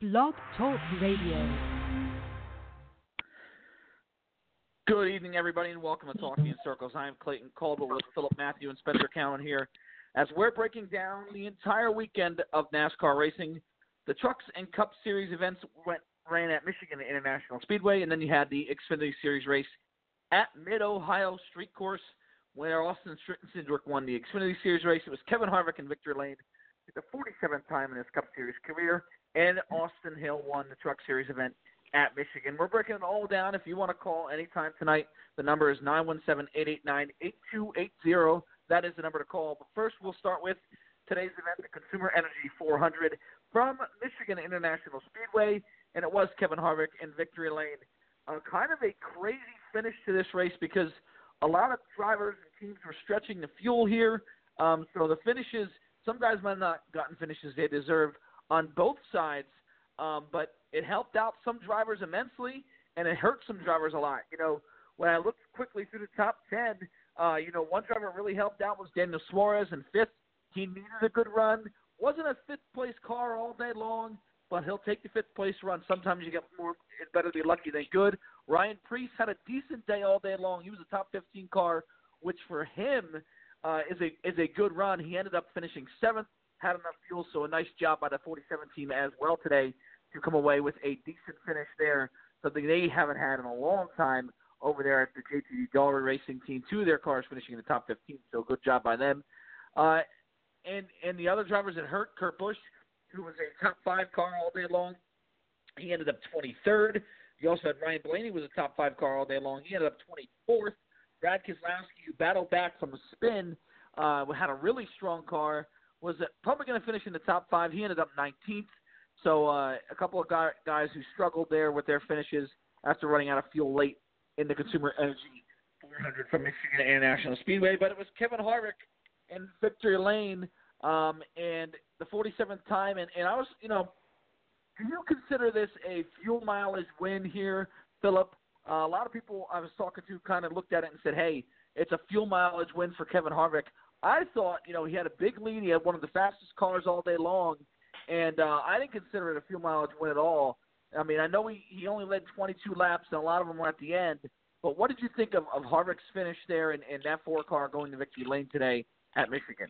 Blog Talk Radio. Good evening, everybody, and welcome to Talking in Circles. I am Clayton Caldwell with Philip Matthew and Spencer Cowan here as we're breaking down the entire weekend of NASCAR racing. The Trucks and Cup Series events went ran at Michigan International Speedway, and then you had the Xfinity Series race at Mid Ohio Street Course, where Austin Cindric won the Xfinity Series race. It was Kevin Harvick and Victory Lane, the 47th time in his Cup Series career, and Austin Hill won the Truck Series event at Michigan. We're breaking it all down. If you want to call anytime tonight, the number is 917-889-8280. That is the number to call. But first, we'll start with today's event, the Consumer Energy 400 from Michigan International Speedway, and it was Kevin Harvick and Victory Lane. Uh, kind of a crazy finish to this race because a lot of drivers and teams were stretching the fuel here. Um, so the finishes, some guys might not gotten finishes they deserve on both sides, um, but it helped out some drivers immensely, and it hurt some drivers a lot. You know, when I looked quickly through the top ten, uh, you know, one driver really helped out was Daniel Suarez in fifth. He needed a good run. Wasn't a fifth place car all day long, but he'll take the fifth place run. Sometimes you get more. It's better be lucky than good. Ryan Preece had a decent day all day long. He was a top 15 car, which for him uh, is a is a good run. He ended up finishing seventh, had enough fuel, so a nice job by the 47 team as well today to come away with a decent finish there, something they haven't had in a long time over there at the JTG Daugherty Racing Team. Two of their cars finishing in the top 15, so good job by them. Uh, and and the other drivers that hurt, Kurt Busch, who was a top five car all day long, he ended up 23rd. You also had Ryan Blaney was a top five car all day long. He ended up 24th. Brad Keselowski, who battled back from a spin, uh, had a really strong car, was probably going to finish in the top five. He ended up 19th. So uh, a couple of guys who struggled there with their finishes after running out of fuel late in the Consumer Energy 400 from Michigan International Speedway. But it was Kevin Harvick and Victory Lane um, and the 47th time. And, and I was, you know, do you consider this a fuel mileage win here, Philip? Uh, a lot of people I was talking to kind of looked at it and said, hey, it's a fuel mileage win for Kevin Harvick. I thought, you know, he had a big lead. He had one of the fastest cars all day long and uh, I didn't consider it a fuel mileage win at all. I mean, I know he, he only led 22 laps, and a lot of them were at the end. But what did you think of, of Harvick's finish there and, and that four car going to victory lane today at Michigan?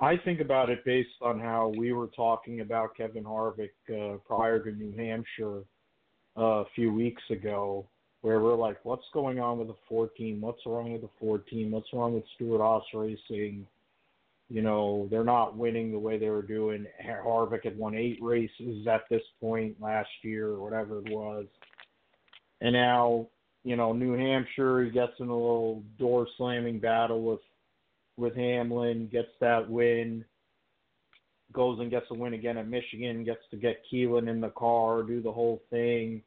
I think about it based on how we were talking about Kevin Harvick uh, prior to New Hampshire uh, a few weeks ago, where we're like, what's going on with the 14? What's wrong with the 14? What's wrong with Stewart-Haas Racing? You know, they're not winning the way they were doing. Harvick had won eight races at this point last year or whatever it was. And now, you know, New Hampshire, he gets in a little door slamming battle with with Hamlin, gets that win, goes and gets a win again at Michigan, gets to get Keelan in the car, do the whole thing.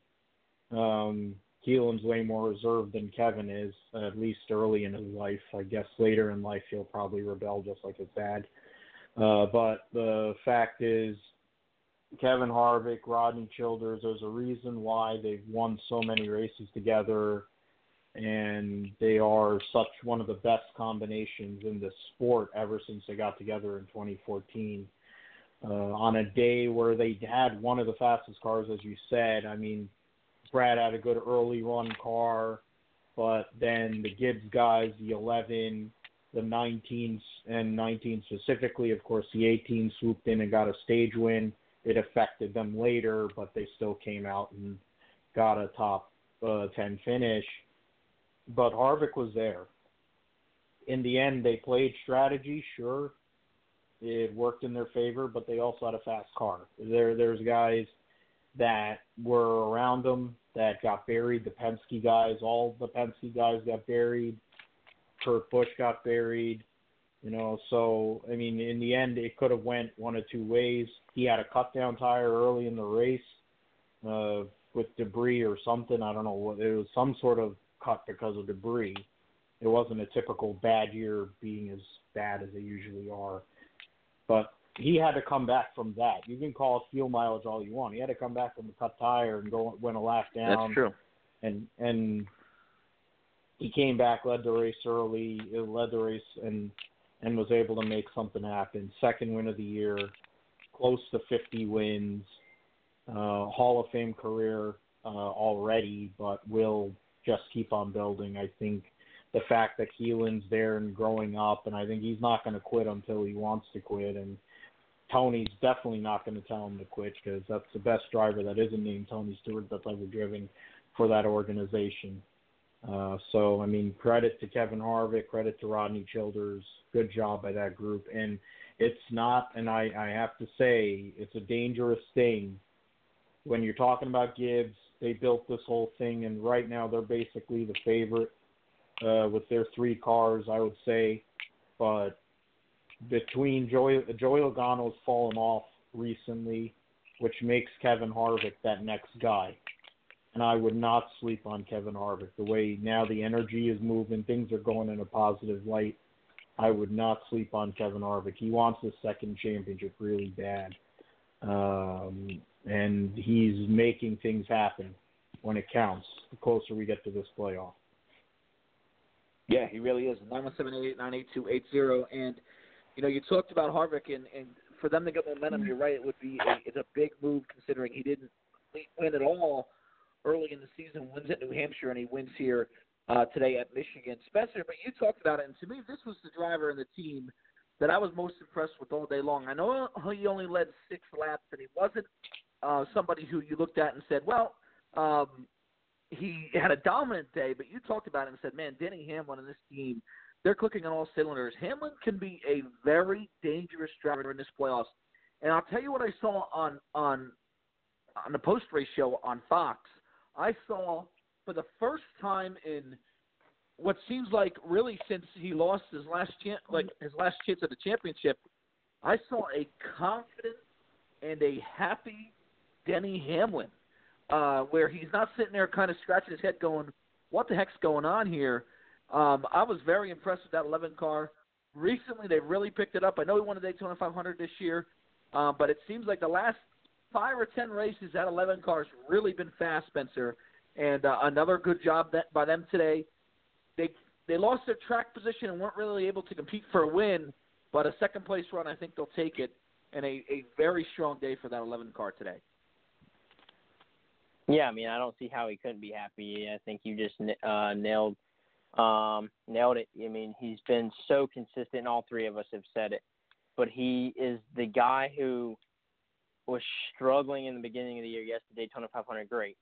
Um, Keelan's way more reserved than Kevin is, at least early in his life. I guess later in life he'll probably rebel just like his dad. Uh, but the fact is, Kevin Harvick, Rodney Childers, there's a reason why they've won so many races together, and they are such one of the best combinations in the sport ever since they got together in 2014. Uh, on a day where they had one of the fastest cars, as you said, I mean, Brad had a good early run car, but then the Gibbs guys, the 11, the 19s, and 19 specifically, of course, the 18 swooped in and got a stage win. It affected them later, but they still came out and got a top uh, 10 finish. But Harvick was there. In the end, they played strategy, sure. It worked in their favor, but they also had a fast car. There, there's guys that were around them that got buried. The Penske guys, all the Penske guys got buried. Kurt Busch got buried. You know, so I mean, in the end, it could have went one of two ways. He had a cut down tire early in the race uh, with debris or something. I don't know what it was. Some sort of cut because of debris. It wasn't a typical bad year being as bad as they usually are. But he had to come back from that. You can call it fuel mileage all you want. He had to come back from the cut tire and go went a lap down. That's true. And and he came back, led the race early, led the race, and and was able to make something happen. Second win of the year, close to 50 wins, uh, Hall of Fame career uh, already, but will just keep on building. I think the fact that Keelan's there and growing up, and I think he's not going to quit until he wants to quit. And Tony's definitely not going to tell him to quit because that's the best driver that isn't named Tony Stewart that's ever driven for that organization. Uh, so, I mean, credit to Kevin Harvick, credit to Rodney Childers. Good job by that group. And it's not, and I, I have to say, it's a dangerous thing when you're talking about Gibbs. They built this whole thing, and right now they're basically the favorite uh, with their three cars, I would say. But between Joey, Joey Logano's fallen off recently, which makes Kevin Harvick that next guy. And I would not sleep on Kevin Harvick. The way now the energy is moving, things are going in a positive light. I would not sleep on Kevin Harvick. He wants the second championship really bad. Um, and he's making things happen when it counts the closer we get to this playoff. Yeah, he really is. Nine one seven eight eight nine eight two eight zero. And you know, you talked about Harvick, and and for them to get momentum, you're right. It would be a, it's a big move considering he didn't win at all early in the season. Wins at New Hampshire, and he wins here uh, today at Michigan. Spencer, but you talked about it, and to me, this was the driver and the team that I was most impressed with all day long. I know he only led six laps, and he wasn't uh, somebody who you looked at and said, well. Um, he had a dominant day, but you talked about it and said, man, Denny Hamlin and this team, they're clicking on all cylinders. Hamlin can be a very dangerous driver in this playoffs. And I'll tell you what I saw on on on the post race show on Fox. I saw for the first time in what seems like really since he lost his last chance, like his last chance at the championship. I saw a confident and a happy Denny Hamlin uh, where he's not sitting there kind of scratching his head going, what the heck's going on here? Um, I was very impressed with that 11 car. Recently, they really picked it up. I know he won the Daytona 500 this year, uh, but it seems like the last five or ten races, that 11 car's really been fast, Spencer. And uh, another good job that, by them today. They they lost their track position and weren't really able to compete for a win, but a second place run, I think they'll take it. And a, a very strong day for that 11 car today. Yeah, I mean, I don't see how he couldn't be happy. I think you just uh, nailed um, nailed it. I mean, he's been so consistent. All three of us have said it, but he is the guy who was struggling in the beginning of the year. Yes, the Daytona 500, great.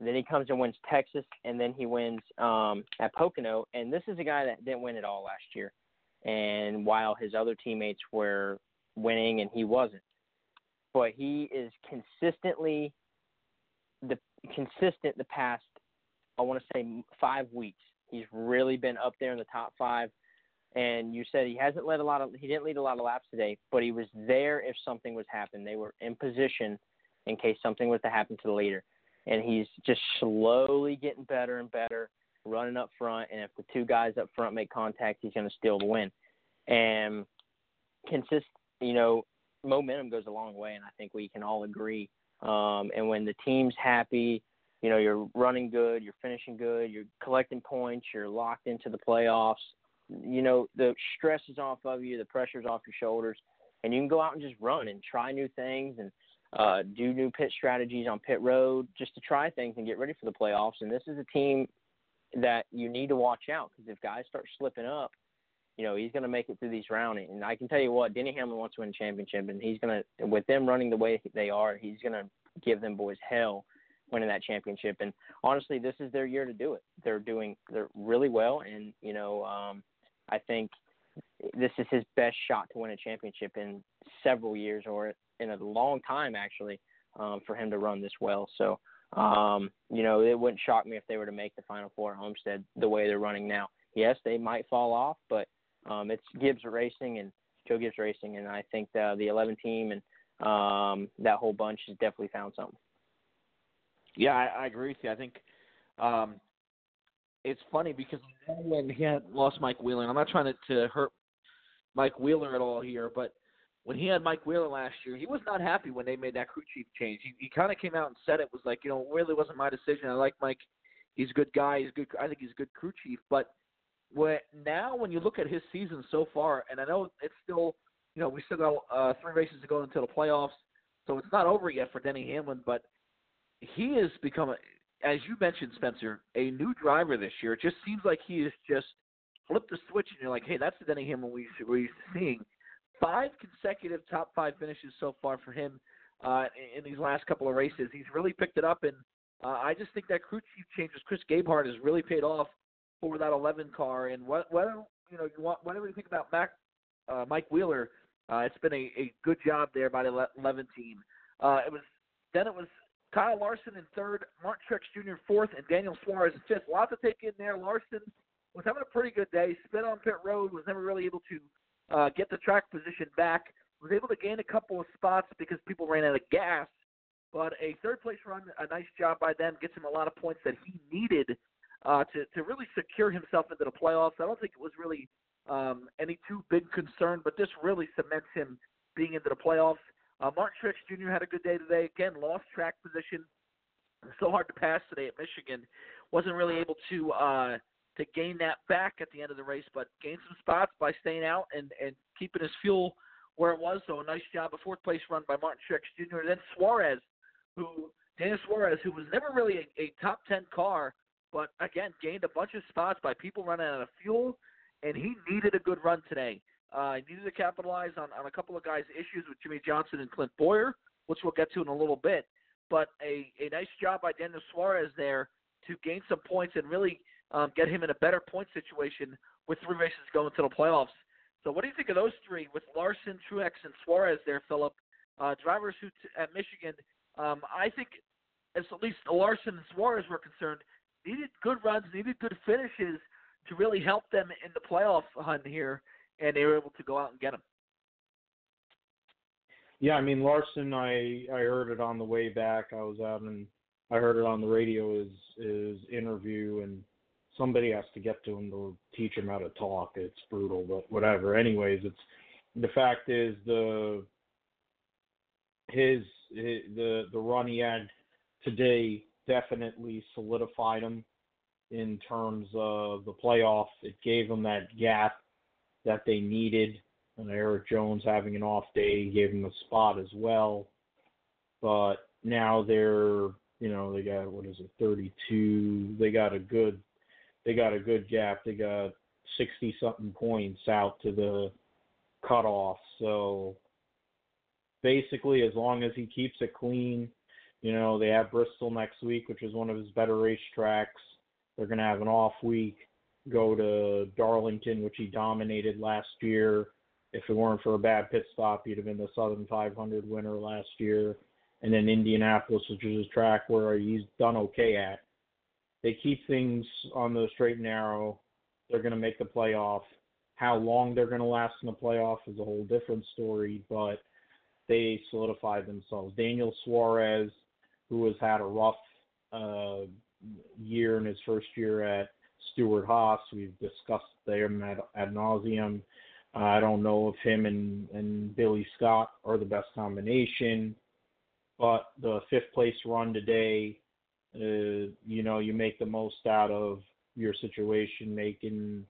then he comes and wins Texas, and then he wins um, at Pocono. And this is a guy that didn't win it all last year. And while his other teammates were winning and he wasn't, but he is consistently the consistent the past I want to say five weeks. He's really been up there in the top five. And you said he hasn't led a lot of he didn't lead a lot of laps today, but he was there if something was happening. They were in position in case something was to happen to the leader. And he's just slowly getting better and better, running up front. And if the two guys up front make contact, he's going to steal the win. And consist, you know, momentum goes a long way, and I think we can all agree um, and when the team's happy, you know, you're running good, you're finishing good, you're collecting points, you're locked into the playoffs. You know, the stress is off of you, the pressure's off your shoulders, and you can go out and just run and try new things and uh, do new pit strategies on pit road just to try things and get ready for the playoffs. And this is a team that you need to watch out because if guys start slipping up, you know, he's going to make it through these rounds. And I can tell you what, Denny Hamlin wants to win a championship, and he's going to, with them running the way they are, he's going to give them boys hell winning that championship. And honestly, this is their year to do it. They're doing, they're really well, and you know, um, I think this is his best shot to win a championship in several years, or in a long time actually, um, for him to run this well. So. Um, you know, it wouldn't shock me if they were to make the Final Four at Homestead the way they're running now. Yes, they might fall off, but um, it's Gibbs Racing and Joe Gibbs Racing, and I think the, the 11 team and um, that whole bunch has definitely found something. Yeah, I, I agree with you. I think um, it's funny because when he had lost Mike Wheeler, I'm not trying to, to hurt Mike Wheeler at all here, but when he had Mike Wheeler last year, he was not happy when they made that crew chief change. He, he kind of came out and said it was like, you know, it really wasn't my decision. I like Mike. He's a good guy. He's good. I think he's a good crew chief, but when now when you look at his season so far, and I know it's still you know, we still got uh, three races to go until the playoffs, so it's not over yet for Denny Hamlin. But he has become, as you mentioned, Spencer, a new driver this year. It just seems like he has just flipped the switch, and you're like, hey, that's the Denny Hamlin we we're used to seeing. Five consecutive top five finishes so far for him uh, in these last couple of races. He's really picked it up, and uh, I just think that crew chief change with Chris Gabehart has really paid off for that 11 car. And what, whether you know you want whatever you think about Mac, uh, Mike Wheeler, uh, it's been a, a good job there by the 11 team. Uh, it was then it was Kyle Larson in third, Martin Truex Jr. fourth, and Daniel Suarez in fifth. A lot to take in there. Larson was having a pretty good day. Spin on pit road, was never really able to uh, get the track position back. Was able to gain a couple of spots because people ran out of gas. But a third place run, a nice job by them, gets him a lot of points that he needed uh, to to really secure himself into the playoffs. I don't think it was really um, any too big concern, but this really cements him being into the playoffs. Uh, Martin Truex Jr. had a good day today. Again, lost track position. So hard to pass today at Michigan. Wasn't really able to uh, to gain that back at the end of the race, but gained some spots by staying out and and keeping his fuel where it was. So a nice job, a fourth place run by Martin Truex Jr. And then Suarez, who Daniel Suarez, who was never really a, a top ten car, but again gained a bunch of spots by people running out of fuel, and he needed a good run today. Uh, he needed to capitalize on, on a couple of guys' issues with Jimmie Johnson and Clint Bowyer, which we'll get to in a little bit. But a, a nice job by Daniel Suarez there to gain some points and really um, get him in a better point situation with three races going to the playoffs. So, what do you think of those three with Larson, Truex, and Suarez there, Philip? Uh, drivers who t- at Michigan, um, I think, as at least Larson and Suarez were concerned, needed good runs, needed good finishes to really help them in the playoff hunt here, and they were able to go out and get him. Yeah, I mean Larson, I I heard it on the way back. I was out and I heard it on the radio. His his interview, and somebody has to get to him to teach him how to talk. It's brutal, but whatever. Anyways, it's the fact is the his, his the the run he had today definitely solidified him in terms of the playoff. It gave them that gap that they needed. And Erik Jones having an off day gave him a spot as well. But now they're, you know, they got what is it, 32. They got a good, they got a good gap. They got 60 something points out to the cutoff. So basically, as long as he keeps it clean, you know, they have Bristol next week, which is one of his better racetracks. They're going to have an off week, go to Darlington, which he dominated last year. If it weren't for a bad pit stop, he'd have been the Southern 500 winner last year. And then Indianapolis, which is a track where he's done okay at. They keep things on the straight and narrow. They're going to make the playoff. How long they're going to last in the playoff is a whole different story, but they solidified themselves. Daniel Suarez, who has had a rough uh, year in his first year at Stewart Haas. We've discussed them ad, ad nauseum. Uh, I don't know if him and, and Billy Scott are the best combination, but the fifth place run today, uh, you know, you make the most out of your situation, making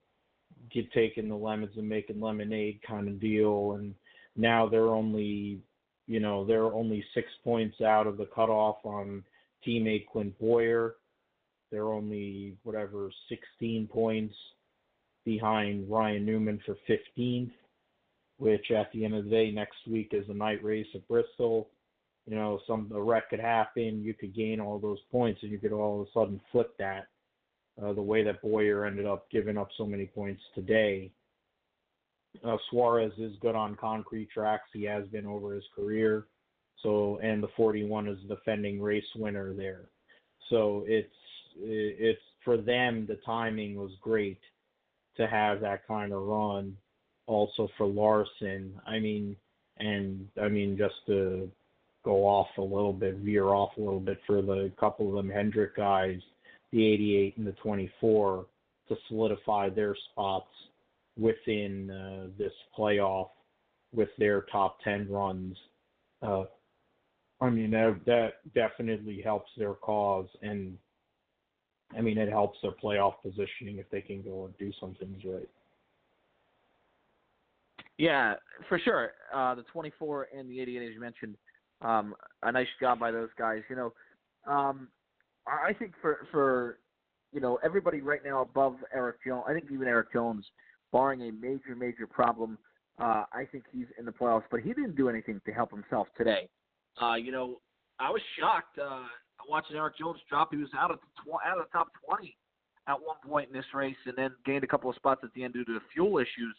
get taking the lemons and making lemonade kind of deal. And now they're only, you know, they're only six points out of the cutoff on teammate Clint Bowyer. They're only whatever 16 points behind Ryan Newman for 15th, which at the end of the day next week is a night race at Bristol. You know, some a wreck could happen. You could gain all those points, and you could all of a sudden flip that. Uh, the way that Bowyer ended up giving up so many points today. Uh, Suarez is good on concrete tracks. He has been over his career. So, and the 41 is the defending race winner there. So it's it's for them the timing was great to have that kind of run. Also for Larson, I mean, and I mean just to go off a little bit, veer off a little bit for the couple of them Hendrick guys, the 88 and the 24, to solidify their spots within uh, this playoff with their top 10 runs. Uh, I mean, that, that definitely helps their cause and I mean, it helps their playoff positioning if they can go and do some things right. Yeah, for sure. Uh, the 24 and the 88, as you mentioned, um, a nice job by those guys. You know, um, I think for for you know everybody right now above Erik Jones. I think even Erik Jones, barring a major major problem, uh, I think he's in the playoffs. But he didn't do anything to help himself today. Uh, you know, I was shocked uh, watching Erik Jones drop. He was out of the tw- out of the top 20 at one point in this race, and then gained a couple of spots at the end due to the fuel issues.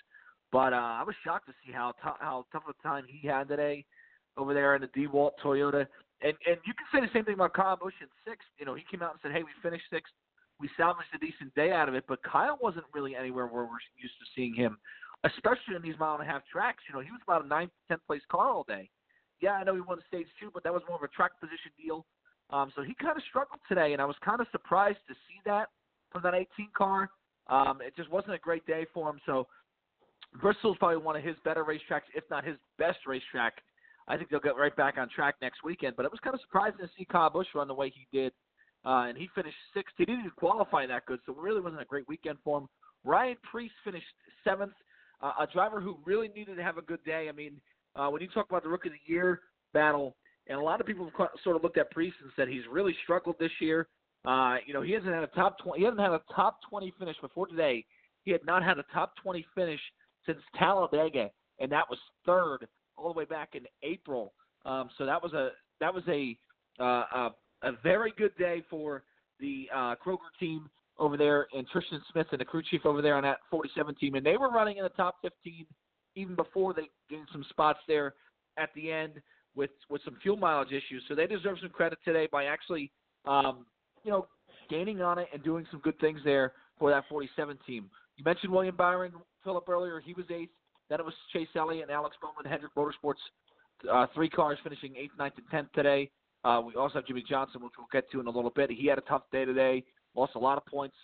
But uh, I was shocked to see how t- how tough a time he had today over there in the DeWalt Toyota. And and you can say the same thing about Kyle Busch in sixth. You know, he came out and said, "Hey, we finished sixth. We salvaged a decent day out of it." But Kyle wasn't really anywhere where we're used to seeing him, especially in these mile and a half tracks. You know, he was about a ninth, tenth place car all day. Yeah, I know he won stage two, but that was more of a track position deal. Um, so he kind of struggled today, and I was kind of surprised to see that from that 18 car. Um, it just wasn't a great day for him. So Bristol's probably one of his better racetracks, if not his best racetrack I think they'll get right back on track next weekend. But it was kind of surprising to see Kyle Busch run the way he did. Uh, and he finished sixth. He didn't even qualify that good, so it really wasn't a great weekend for him. Ryan Preece finished seventh, uh, a driver who really needed to have a good day. I mean, uh, when you talk about the Rookie of the Year battle, and a lot of people have sort of looked at Preece and said he's really struggled this year. Uh, you know, he hasn't had a top twenty. He hasn't had a top twenty finish before today. He had not had a top twenty finish since Talladega, and that was third all the way back in April. Um, so that was a that was a uh, a, a very good day for the uh, Kroger team over there, and Tristan Smith and the crew chief over there on that 47 team, and they were running in the top 15 even before they gained some spots there at the end with with some fuel mileage issues. So they deserve some credit today by actually, um, you know, gaining on it and doing some good things there for that 47 team. You mentioned William Byron, Philip earlier. He was eighth. Then it was Chase Elliott and Alex Bowman, Hendrick Motorsports, uh, three cars finishing eighth, ninth, and tenth today. Uh, we also have Jimmie Johnson, which we'll get to in a little bit. He had a tough day today, lost a lot of points,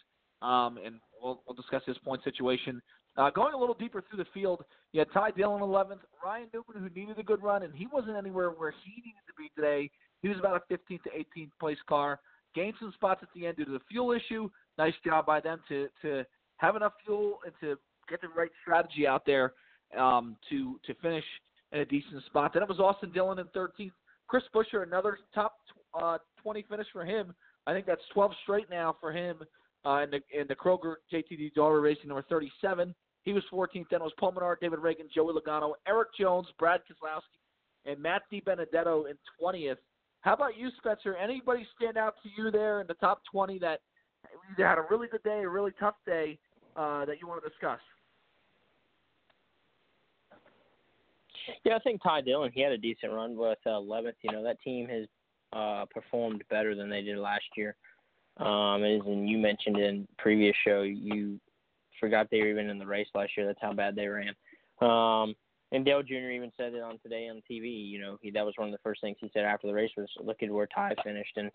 um, and we'll, we'll discuss his point situation. Uh, going a little deeper through the field, you had Ty Dillon 11th, Ryan Newman, who needed a good run, and he wasn't anywhere where he needed to be today. He was about a 15th to 18th place car. Gained some spots at the end due to the fuel issue. Nice job by them to to have enough fuel and to get the right strategy out there um, to to finish in a decent spot. Then it was Austin Dillon in 13th. Chris Buescher, another top uh, 20 finish for him. I think that's 12 straight now for him uh, in the in the Kroger JTG Daugherty Racing number 37. He was 14th. Then it was Paul Menard, David Ragan, Joey Logano, Erik Jones, Brad Keselowski, and Matt DiBenedetto in 20th. How about you, Spencer? Anybody stand out to you there in the top 20 that either had a really good day or a really tough day uh, that you want to discuss? Yeah, I think Ty Dillon he had a decent run with uh, 11th. You know that team has uh, performed better than they did last year. Um, as and you mentioned in previous show, you forgot they were even in the race last year. That's how bad they ran. Um, and Dale Jr. even said it on today on TV. You know, he that was one of the first things he said after the race was, "Look at where Ty finished." And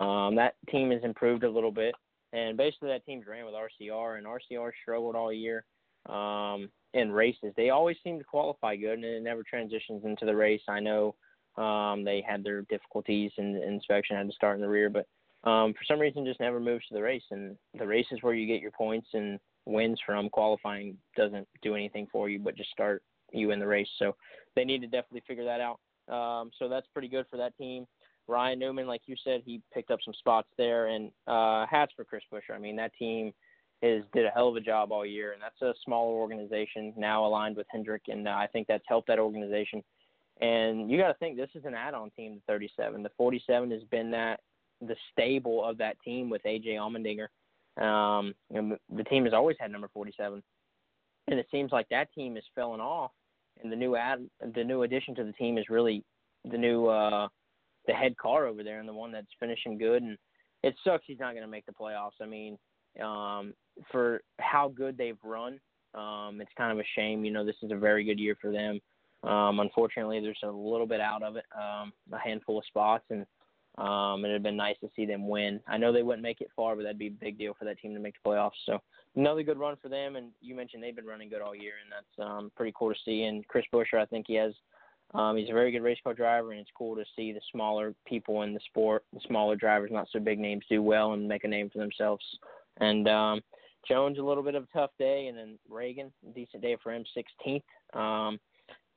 um, that team has improved a little bit. And basically, that team's ran with RCR, and RCR struggled all year um, in races. They always seem to qualify good, and it never transitions into the race. I know um, they had their difficulties in the inspection, had to start in the rear, but um, for some reason, just never moves to the race. And the race is where you get your points and wins from. Qualifying doesn't do anything for you, but just start you in the race. So they need to definitely figure that out. Um, so that's pretty good for that team. Ryan Newman, like you said, he picked up some spots there, and uh, hats for Chris Buescher. I mean, that team is did a hell of a job all year, and that's a smaller organization now aligned with Hendrick, and uh, I think that's helped that organization. And you got to think this is an add-on team to 37. The 47 has been that the stable of that team with AJ Allmendinger. Um, the team has always had number 47, and it seems like that team is falling off. And the new ad, the new addition to the team is really the new uh, the head car over there, and the one that's finishing good. And it sucks he's not going to make the playoffs. I mean, um, for how good they've run. Um, it's kind of a shame. You know, this is a very good year for them. Um, unfortunately, there's a little bit out of it, um, a handful of spots, and um, it'd have been nice to see them win. I know they wouldn't make it far, but that'd be a big deal for that team to make the playoffs. So another good run for them. And you mentioned they've been running good all year, and that's um, pretty cool to see. And Chris Buescher, I think he has. Um, he's a very good race car driver, and it's cool to see the smaller people in the sport, the smaller drivers, not so big names, do well and make a name for themselves. And um, Jones a little bit of a tough day, and then Ragan decent day for him, 16th. Um,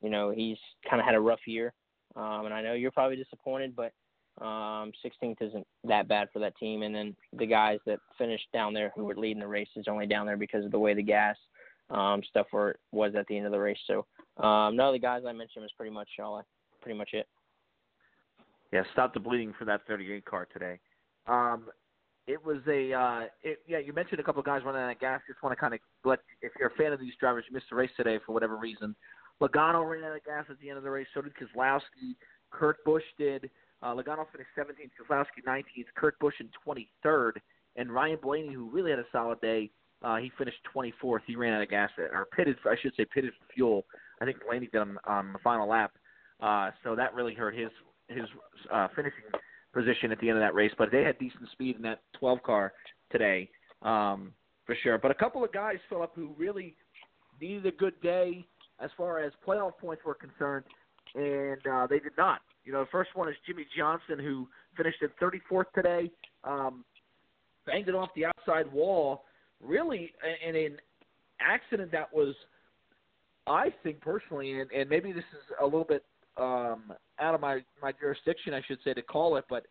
you know, he's kind of had a rough year, um, and I know you're probably disappointed, but um, 16th isn't that bad for that team. And then the guys that finished down there who were leading the race is only down there because of the way the gas um, stuff were, was at the end of the race. So um, no, the guys I mentioned was pretty much all, pretty much it. Yeah, stop the bleeding for that 38 car today. Um, it was a uh, it, yeah. You mentioned a couple of guys running out of gas. Just want to kind of let if you're a fan of these drivers, you missed the race today for whatever reason. Logano ran out of gas at the end of the race. So did Keselowski. Kurt Busch did. Uh, Logano finished 17th, Keselowski 19th, Kurt Busch in 23rd, and Ryan Blaney, who really had a solid day, uh, he finished 24th. He ran out of gas or pitted, I should say, pitted for fuel. I think Blaney did on, on the final lap, uh, so that really hurt his his uh, finishing position at the end of that race. But they had decent speed in that 12 car today, um, for sure. But a couple of guys, Philip, who really needed a good day as far as playoff points were concerned, and uh, they did not. You know, the first one is Jimmie Johnson, who finished at 34th today, um, banged it off the outside wall, really in an accident that was, I think personally, and, and maybe this is a little bit um, out of my my jurisdiction, I should say, to call it, but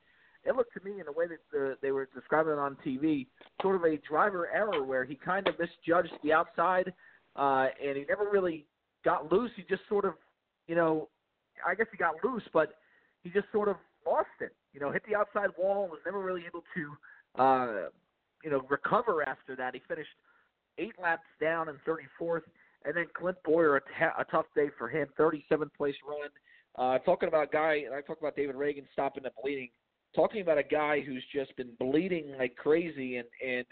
it looked to me in the way that the, they were describing it on TV, sort of a driver error where he kind of misjudged the outside, uh, and he never really got loose. He just sort of, you know, I guess he got loose, but he just sort of lost it. You know, hit the outside wall, and was never really able to, uh, you know, recover after that. He finished eight laps down in 34th, and then Clint Bowyer, a, t- a tough day for him, 37th place run. Uh, talking about a guy, and I talk about David Ragan stopping the bleeding. Talking about a guy who's just been bleeding like crazy and and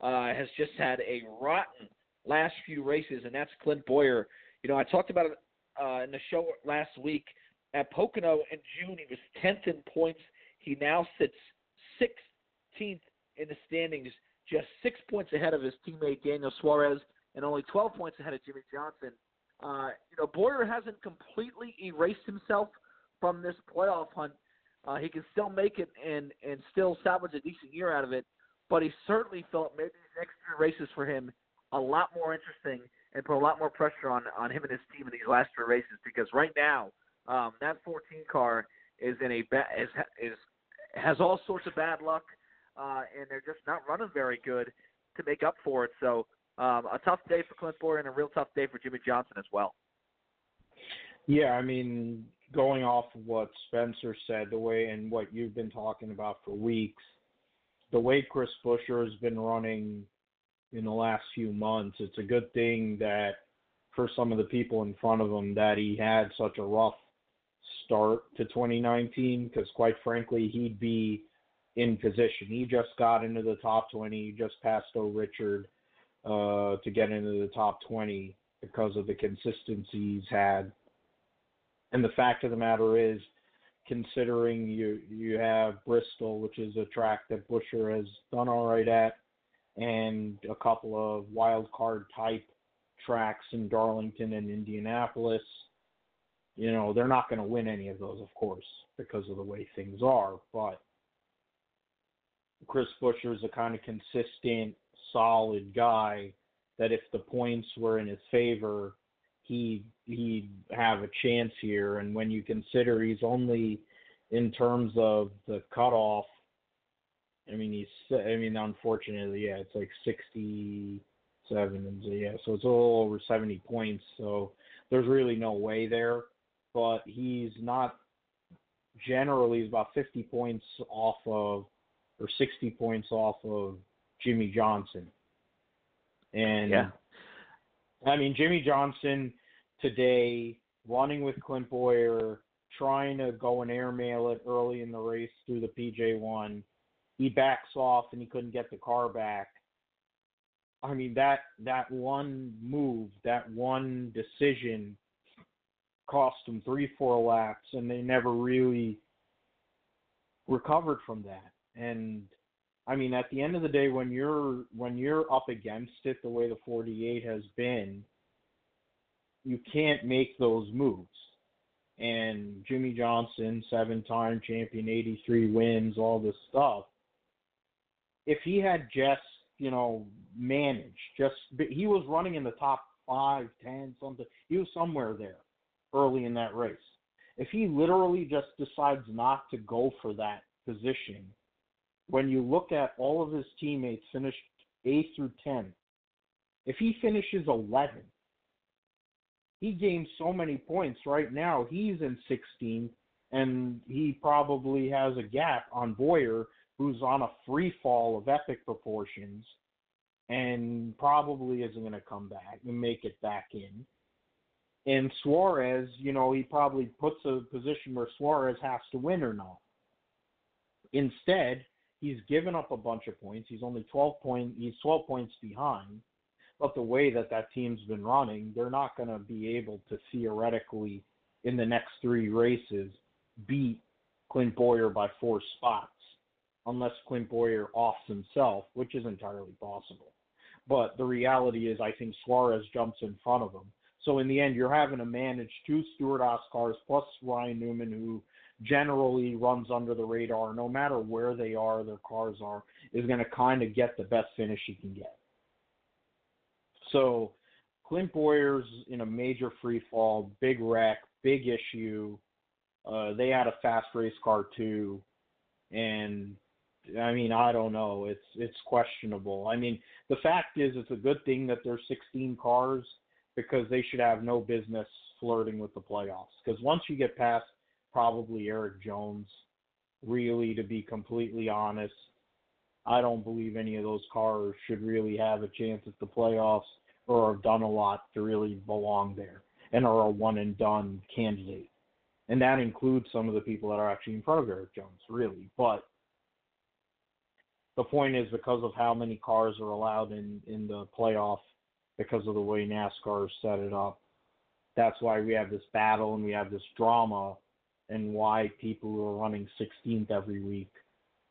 uh, has just had a rotten last few races, and that's Clint Bowyer. You know, I talked about it uh, in the show last week. At Pocono in June, he was 10th in points. He now sits 16th in the standings, just six points ahead of his teammate Daniel Suarez, and only 12 points ahead of Jimmie Johnson. Uh, you know, Bowyer hasn't completely erased himself from this playoff hunt. Uh, he can still make it and and still salvage a decent year out of it, but he certainly felt maybe these next three races for him a lot more interesting and put a lot more pressure on on him and his team in these last three races because right now um, that 14 car is in a ba- is is has all sorts of bad luck, uh, and they're just not running very good to make up for it. So um, a tough day for Clint Bowyer and a real tough day for Jimmie Johnson as well. Yeah, I mean, going off of what Spencer said, the way and what you've been talking about for weeks, the way Chris Buescher has been running in the last few months, it's a good thing that for some of the people in front of him that he had such a rough start to 2019 because quite frankly he'd be in position. He just got into the top 20. He just passed O. Richard uh, to get into the top 20 because of the consistency he's had. And the fact of the matter is, considering you you have Bristol, which is a track that Buescher has done all right at, and a couple of wild card type tracks in Darlington and Indianapolis. You know, they're not going to win any of those, of course, because of the way things are. But Chris Buescher is a kind of consistent, solid guy that if the points were in his favor, he he'd have a chance here. And when you consider he's only in terms of the cutoff, I mean he's I mean unfortunately yeah it's like sixty seven and yeah so it's a little over seventy points so there's really no way there but he's not generally he's about 50 points off of or 60 points off of Jimmie Johnson. And yeah. I mean Jimmie Johnson today running with Clint Bowyer, trying to go and airmail it early in the race through the PJ1. He backs off and he couldn't get the car back. I mean that that one move, that one decision cost them three, four laps, and they never really recovered from that. And I mean, at the end of the day, when you're when you're up against it the way the 48 has been, you can't make those moves. And Jimmie Johnson, seven-time champion, 83 wins, all this stuff. If he had just, you know, managed, just he was running in the top five, ten, something. He was somewhere there early in that race. If he literally just decides not to go for that position, when you look at all of his teammates finished A through 10, if he finishes 11, he gains so many points. Right now, he's in 16, and he probably has a gap on Bowyer, who's on a free fall of epic proportions and probably isn't going to come back and make it back in. And Suarez, you know, he probably puts a position where Suarez has to win or not. Instead, he's given up a bunch of points. He's only 12 point he's 12 points behind. But the way that that team's been running, they're not going to be able to theoretically in the next 3 races beat Clint Bowyer by 4 spots unless Clint Bowyer offs himself, which is entirely possible. But the reality is I think Suarez jumps in front of him. So in the end, you're having to manage two Stewart-Haas cars plus Ryan Newman, who generally runs under the radar, no matter where they are, their cars are, is going to kind of get the best finish he can get. So Clint Bowyer's in a major free fall, big wreck, big issue. Uh, they had a fast race car too, and I mean I don't know. It's it's questionable. I mean the fact is it's a good thing that there's 16 cars because they should have no business flirting with the playoffs. Because once you get past probably Erik Jones, really, to be completely honest, I don't believe any of those cars should really have a chance at the playoffs or have done a lot to really belong there and are a one and done candidate. And that includes some of the people that are actually in front of Erik Jones, really. But the point is because of how many cars are allowed in, in the playoff because of the way NASCAR set it up. That's why we have this battle and we have this drama, and why people who are running 16th every week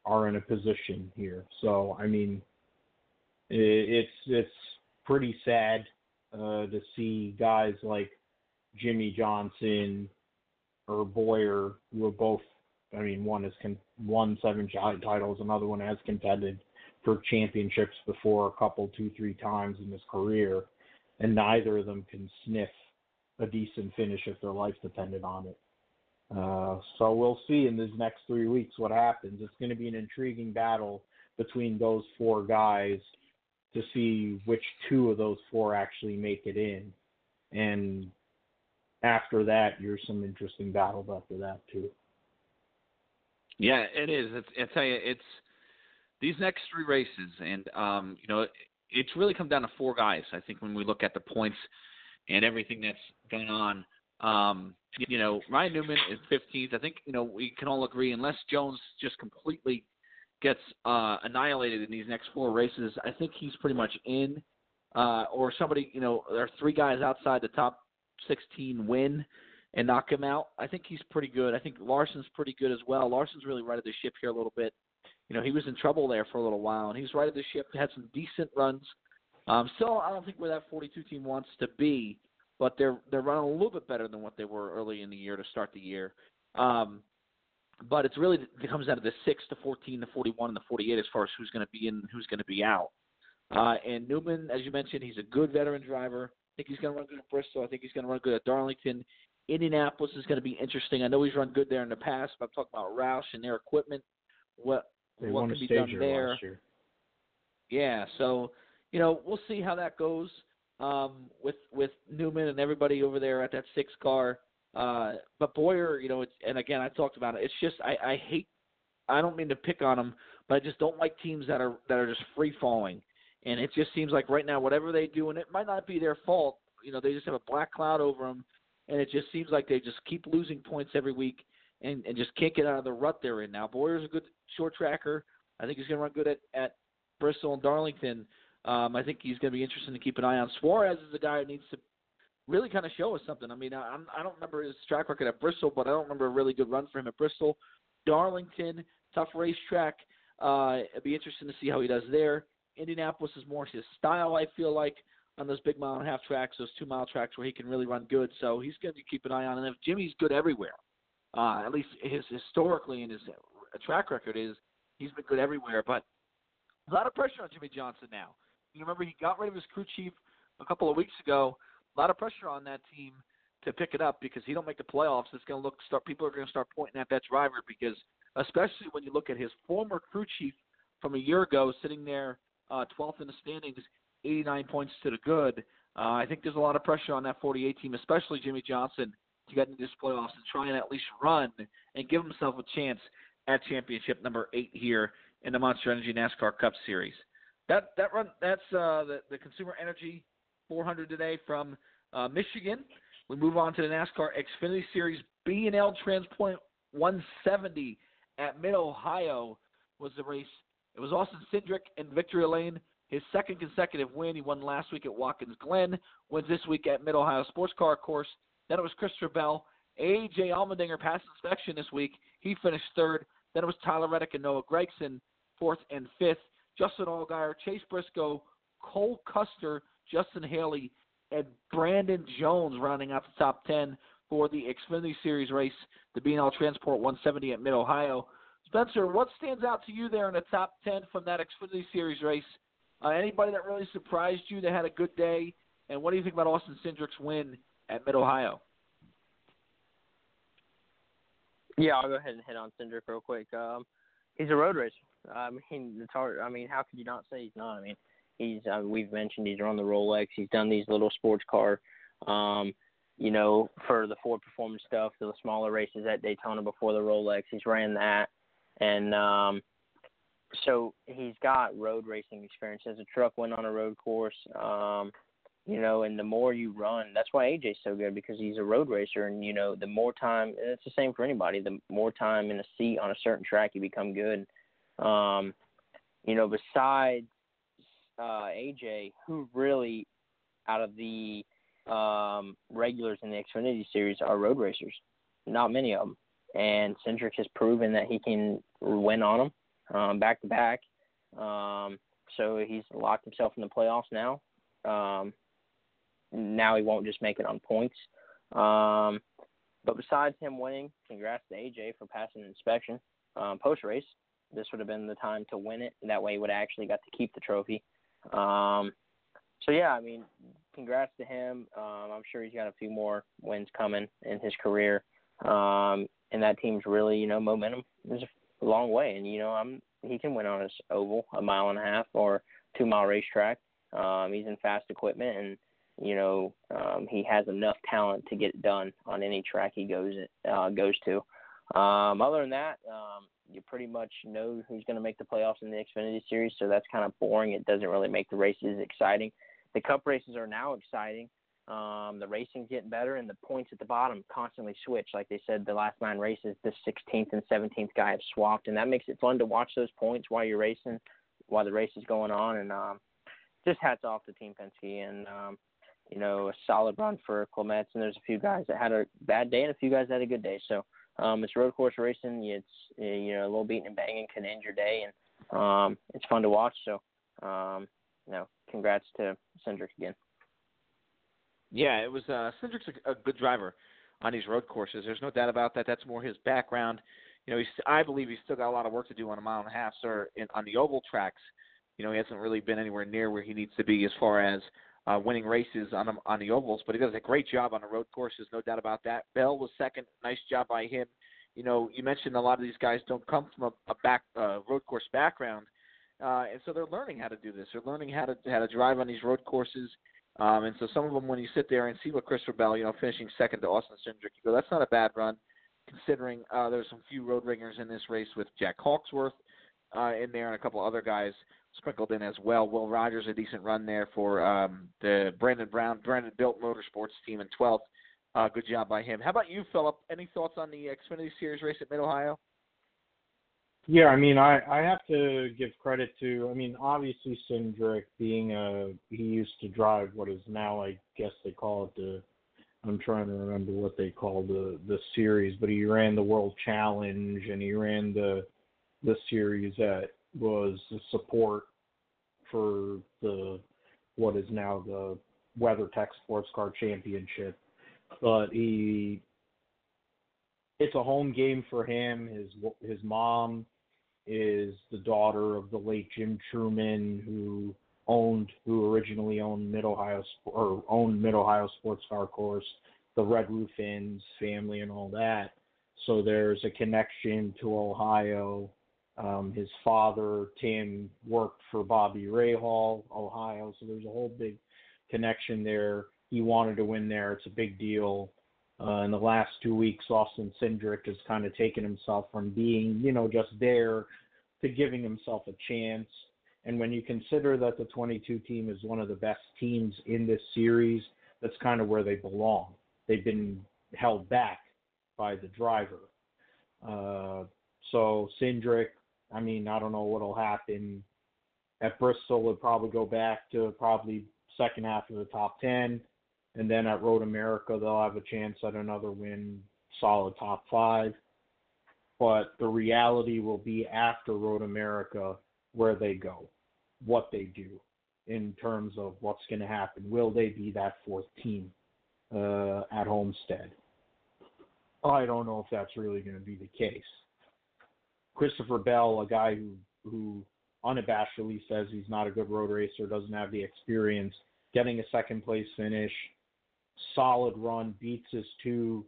are in a position here. So I mean, it's it's pretty sad uh, to see guys like Jimmie Johnson or Bowyer, who are both. I mean, one is con- won seven titles, another one has contended for championships before a couple, two, three times in his career, and neither of them can sniff a decent finish if their life depended on it. Uh, so we'll see in these next three weeks what happens. It's going to be an intriguing battle between those four guys to see which two of those four actually make it in. And after that, there's some interesting battles after that too. Yeah, it is. It's, I tell you, it's these next three races, and um, you know, it, it's really come down to four guys. I think when we look at the points and everything that's going on, um, you know, Ryan Newman is 15th. I think you know we can all agree, unless Jones just completely gets uh, annihilated in these next four races, I think he's pretty much in. Uh, or somebody, you know, there are three guys outside the top 16 win and knock him out. I think he's pretty good. I think Larson's pretty good as well. Larson's really righted the ship here a little bit you know, he was in trouble there for a little while, and he's right at the ship. Had some decent runs. Um, still, I don't think where that 42 team wants to be, but they're they're running a little bit better than what they were early in the year to start the year. Um, but it's really it comes down to the six to 14 to 41 and the 48 as far as who's going to be in, and who's going to be out. Uh, and Newman, as you mentioned, he's a good veteran driver. I think he's going to run good at Bristol. I think he's going to run good at Darlington. Indianapolis is going to be interesting. I know he's run good there in the past, but I'm talking about Roush and their equipment. What they what can be done there. Yeah, so you know we'll see how that goes um, with with Newman and everybody over there at that six car. Uh, but Bowyer, you know, it's, and again I talked about it. It's just I, I hate. I don't mean to pick on him, but I just don't like teams that are that are just free falling. And it just seems like right now, whatever they do, and it might not be their fault. You know, they just have a black cloud over them, and it just seems like they just keep losing points every week and, and just can't get out of the rut they're in now. Bowyer's a good short tracker. I think he's going to run good at, at Bristol and Darlington. Um, I think he's going to be interesting to keep an eye on. Suarez is a guy who needs to really kind of show us something. I mean, I, I don't remember his track record at Bristol, but I don't remember a really good run for him at Bristol. Darlington, tough racetrack. Uh, it'd be interesting to see how he does there. Indianapolis is more his style, I feel like, on those big mile and a half tracks, those two mile tracks where he can really run good. So he's going to keep an eye on. And if Jimmie's good everywhere, uh, at least his historically and his track record is he's been good everywhere. But a lot of pressure on Jimmie Johnson now. You remember he got rid of his crew chief a couple of weeks ago, a lot of pressure on that team to pick it up because he don't make the playoffs. It's going to look start. People are going to start pointing at that driver because, especially when you look at his former crew chief from a year ago, sitting there uh, 12th in the standings, 89 points to the good. Uh, I think there's a lot of pressure on that 48 team, especially Jimmie Johnson, to get into this playoffs and try and at least run and give himself a chance at championship number eight here in the Monster Energy NASCAR Cup Series. That that run that's uh, the the Consumer Energy 400 today from uh, Michigan. We move on to the NASCAR Xfinity Series B and L Transport 170 at Mid Ohio was the race. It was Austin Cindric and Victory Lane. His second consecutive win. He won last week at Watkins Glen. Wins this week at Mid Ohio Sports Car Course. Then it was Christopher Bell. AJ Allmendinger passed inspection this week. He finished third. Then it was Tyler Reddick and Noah Gragson, fourth and fifth. Justin Allgaier, Chase Briscoe, Cole Custer, Justin Haley, and Brandon Jones rounding out the top 10 for the Xfinity Series race, the B&L Transport 170 at Mid Ohio. Spencer, what stands out to you there in the top 10 from that Xfinity Series race? Uh, anybody that really surprised you that had a good day? And what do you think about Austin Cindric's win at Mid Ohio? Yeah, I'll go ahead and hit on Cindric real quick. Um, he's a road racer. I mean, it's hard. I mean, how could you not say he's not? I mean, he's uh, we've mentioned he's run the Rolex. He's done these little sports car, um, you know, for the Ford Performance stuff, the smaller races at Daytona before the Rolex. He's ran that, and um, so he's got road racing experience. As a truck went on a road course, um, you know, and the more you run, that's why AJ's so good because he's a road racer, and you know, the more time, and it's the same for anybody. The more time in a seat on a certain track, you become good. Um, you know, besides uh, AJ, who really, out of the um, regulars in the Xfinity Series, are road racers. Not many of them, and Cindric has proven that he can win on them um, back to back. Um, so he's locked himself in the playoffs now. Um, now he won't just make it on points. Um, but besides him winning, congrats to AJ for passing inspection um, post race. This would have been the time to win it. That way, he would have actually got to keep the trophy. Um, so yeah, I mean, congrats to him. Um, I'm sure he's got a few more wins coming in his career. Um, and that team's really, you know, momentum is a long way. And you know, I'm he can win on his oval, a mile and a half or two mile racetrack. Um, he's in fast equipment, and you know, um, he has enough talent to get it done on any track he goes uh, goes to. Um, other than that, um, you pretty much know who's going to make the playoffs in the Xfinity Series, so that's kind of boring. It doesn't really make the races exciting. The Cup races are now exciting. Um, the racing's getting better, and the points at the bottom constantly switch. Like they said, the last nine races, the 16th and 17th guy have swapped, and that makes it fun to watch those points while you're racing, while the race is going on. And um, just hats off to Team Penske, and um, you know, a solid run for Clements. And there's a few guys that had a bad day, and a few guys that had a good day. So um, it's road course racing. It's you know a little beating and banging can end your day, and um, it's fun to watch. So, um, you know, congrats to Cindric again. Yeah, it was uh, Cindric's a, a good driver on these road courses. There's no doubt about that. That's more his background. You know, he's, I believe he's still got a lot of work to do on a mile and a half, sir, in, on the oval tracks. You know, he hasn't really been anywhere near where he needs to be as far as uh, winning races on the, on the ovals, but he does a great job on the road courses, no doubt about that. Bell was second, nice job by him. You know, you mentioned a lot of these guys don't come from a, a back uh, road course background, uh, and so they're learning how to do this. They're learning how to how to drive on these road courses. Um, and so some of them, when you sit there and see what Christopher Bell, you know, finishing second to Austin Cindric, you go, that's not a bad run, considering uh, there's some few road ringers in this race with Jack Hawksworth uh, in there and a couple other guys sprinkled in as well. Will Rogers a decent run there for um, the Brandon Brown, Brandonbilt Motorsports team in 12th. Uh, good job by him. How about you, Philip? Any thoughts on the Xfinity Series race at Mid Ohio? Yeah, I mean, I I have to give credit to. I mean, obviously Cindric being a he used to drive what is now I guess they call it the. I'm trying to remember what they call the the series, but he ran the World Challenge and he ran the the series that was the support for the what is now the WeatherTech Sports Car Championship. But he, it's a home game for him. His his mom is the daughter of the late Jim Trueman, who owned, who originally owned Mid Ohio or owned Mid Ohio Sports Car Course, the Red Roof Inns family, and all that. So there's a connection to Ohio. Um, his father Tim worked for Bobby Rahal, Ohio, so there's a whole big connection there. He wanted to win there. It's a big deal. Uh, in the last two weeks, Austin Cindric has kind of taken himself from being, you know, just there to giving himself a chance. And when you consider that the 22 team is one of the best teams in this series, that's kind of where they belong. They've been held back by the driver. Uh, so Sindrick, I mean, I don't know what'll happen at Bristol. Would probably go back to probably second half of the top 10. And then at Road America, they'll have a chance at another win, solid top five. But the reality will be after Road America where they go, what they do in terms of what's going to happen. Will they be that fourth team uh, at Homestead? I don't know if that's really going to be the case. Christopher Bell, a guy who who unabashedly says he's not a good road racer, doesn't have the experience, getting a second place finish, solid run, beats his two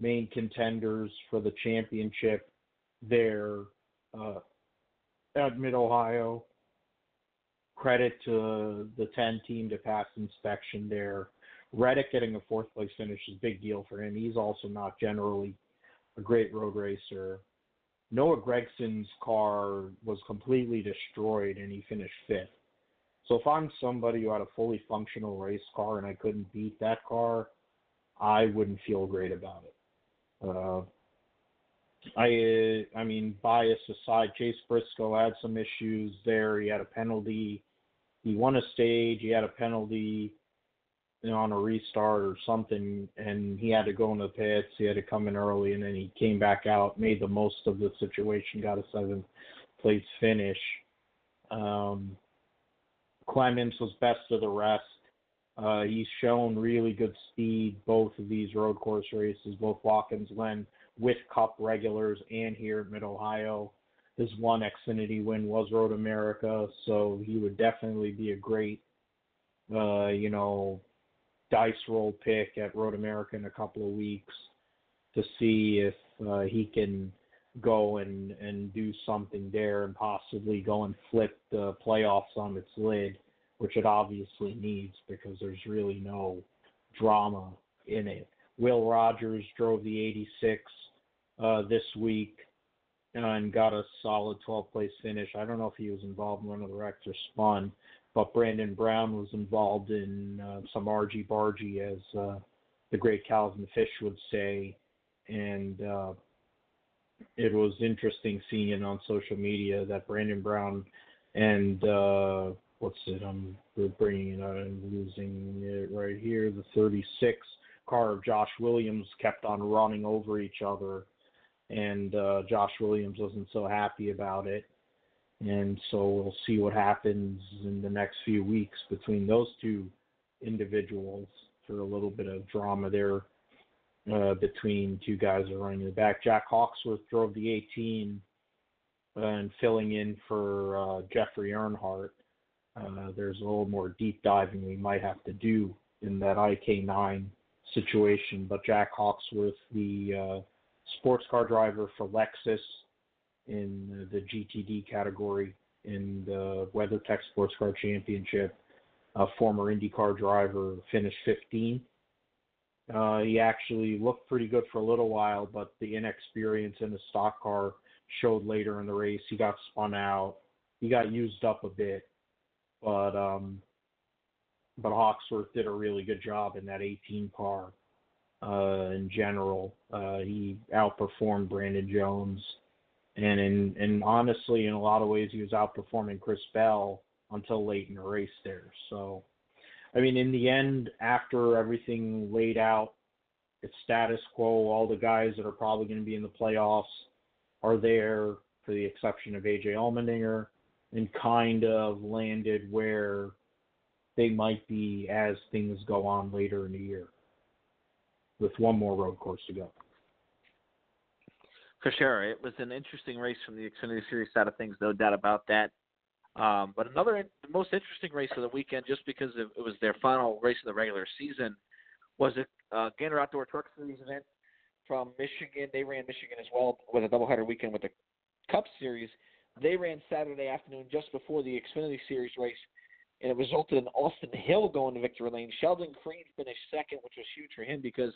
main contenders for the championship there uh, at Mid Ohio. Credit to the 10 team to pass inspection there. Reddick getting a fourth place finish is a big deal for him. He's also not generally a great road racer. Noah Gragson's car was completely destroyed and he finished fifth. So if I'm somebody who had a fully functional race car and I couldn't beat that car, I wouldn't feel great about it. Uh, I I mean, bias aside, Chase Briscoe had some issues there. He had a penalty. He won a stage. He had a penalty you know, on a restart or something, and he had to go in the pits. He had to come in early, and then he came back out, made the most of the situation, got a seventh place finish. Um, Clements was best of the rest. Uh, he's shown really good speed both of these road course races, both Watkins Glen with Cup regulars and here at Mid Ohio. His one Xfinity win was Road America, so he would definitely be a great, uh, you know, dice roll pick at Road America in a couple of weeks to see if uh, he can go and and do something there and possibly go and flip the playoffs on its lid, which it obviously needs because there's really no drama in it. Will Rogers drove the 86 uh, this week and got a solid 12th place finish. I don't know if he was involved in one of the wrecks or spun, but Brandon Brown was involved in uh, some argy bargy, as uh, the great Calvin Fish would say, and uh, it was interesting seeing it on social media that Brandon Brown and uh, what's it? I'm bringing it out and losing it right here. The 36 car of Josh Williams kept on running over each other, and uh, Josh Williams wasn't so happy about it. And so we'll see what happens in the next few weeks between those two individuals for a little bit of drama there uh, between two guys are running in the back. Jack Hawksworth drove the 18 uh, and filling in for uh, Jeffrey Earnhardt. Uh, there's a little more deep diving we might have to do in that IK9 situation. But Jack Hawksworth, the uh, sports car driver for Lexus in the GTD category in the WeatherTech Sports Car Championship, a former IndyCar driver, finished 15 uh, he actually looked pretty good for a little while, but the inexperience in the stock car showed later in the race. He got spun out. He got used up a bit, but um, but Hawksworth did a really good job in that 18 car. Uh, in general, uh, he outperformed Brandon Jones, and in and honestly, in a lot of ways, he was outperforming Chris Bell until late in the race there. So I mean, in the end, after everything laid out, it's status quo. All the guys that are probably going to be in the playoffs are there, for the exception of AJ Allmendinger, and kind of landed where they might be as things go on later in the year, with one more road course to go. For sure, it was an interesting race from the Xfinity Series side of things, no doubt about that. Um, but another the most interesting race of the weekend, just because it, was their final race of the regular season, was a uh, Gander Outdoor Truck Series event from Michigan. They ran Michigan as well with a doubleheader weekend with the Cup Series. They ran Saturday afternoon just before the Xfinity Series race, and it resulted in Austin Hill going to victory lane. Sheldon Creed finished second, which was huge for him because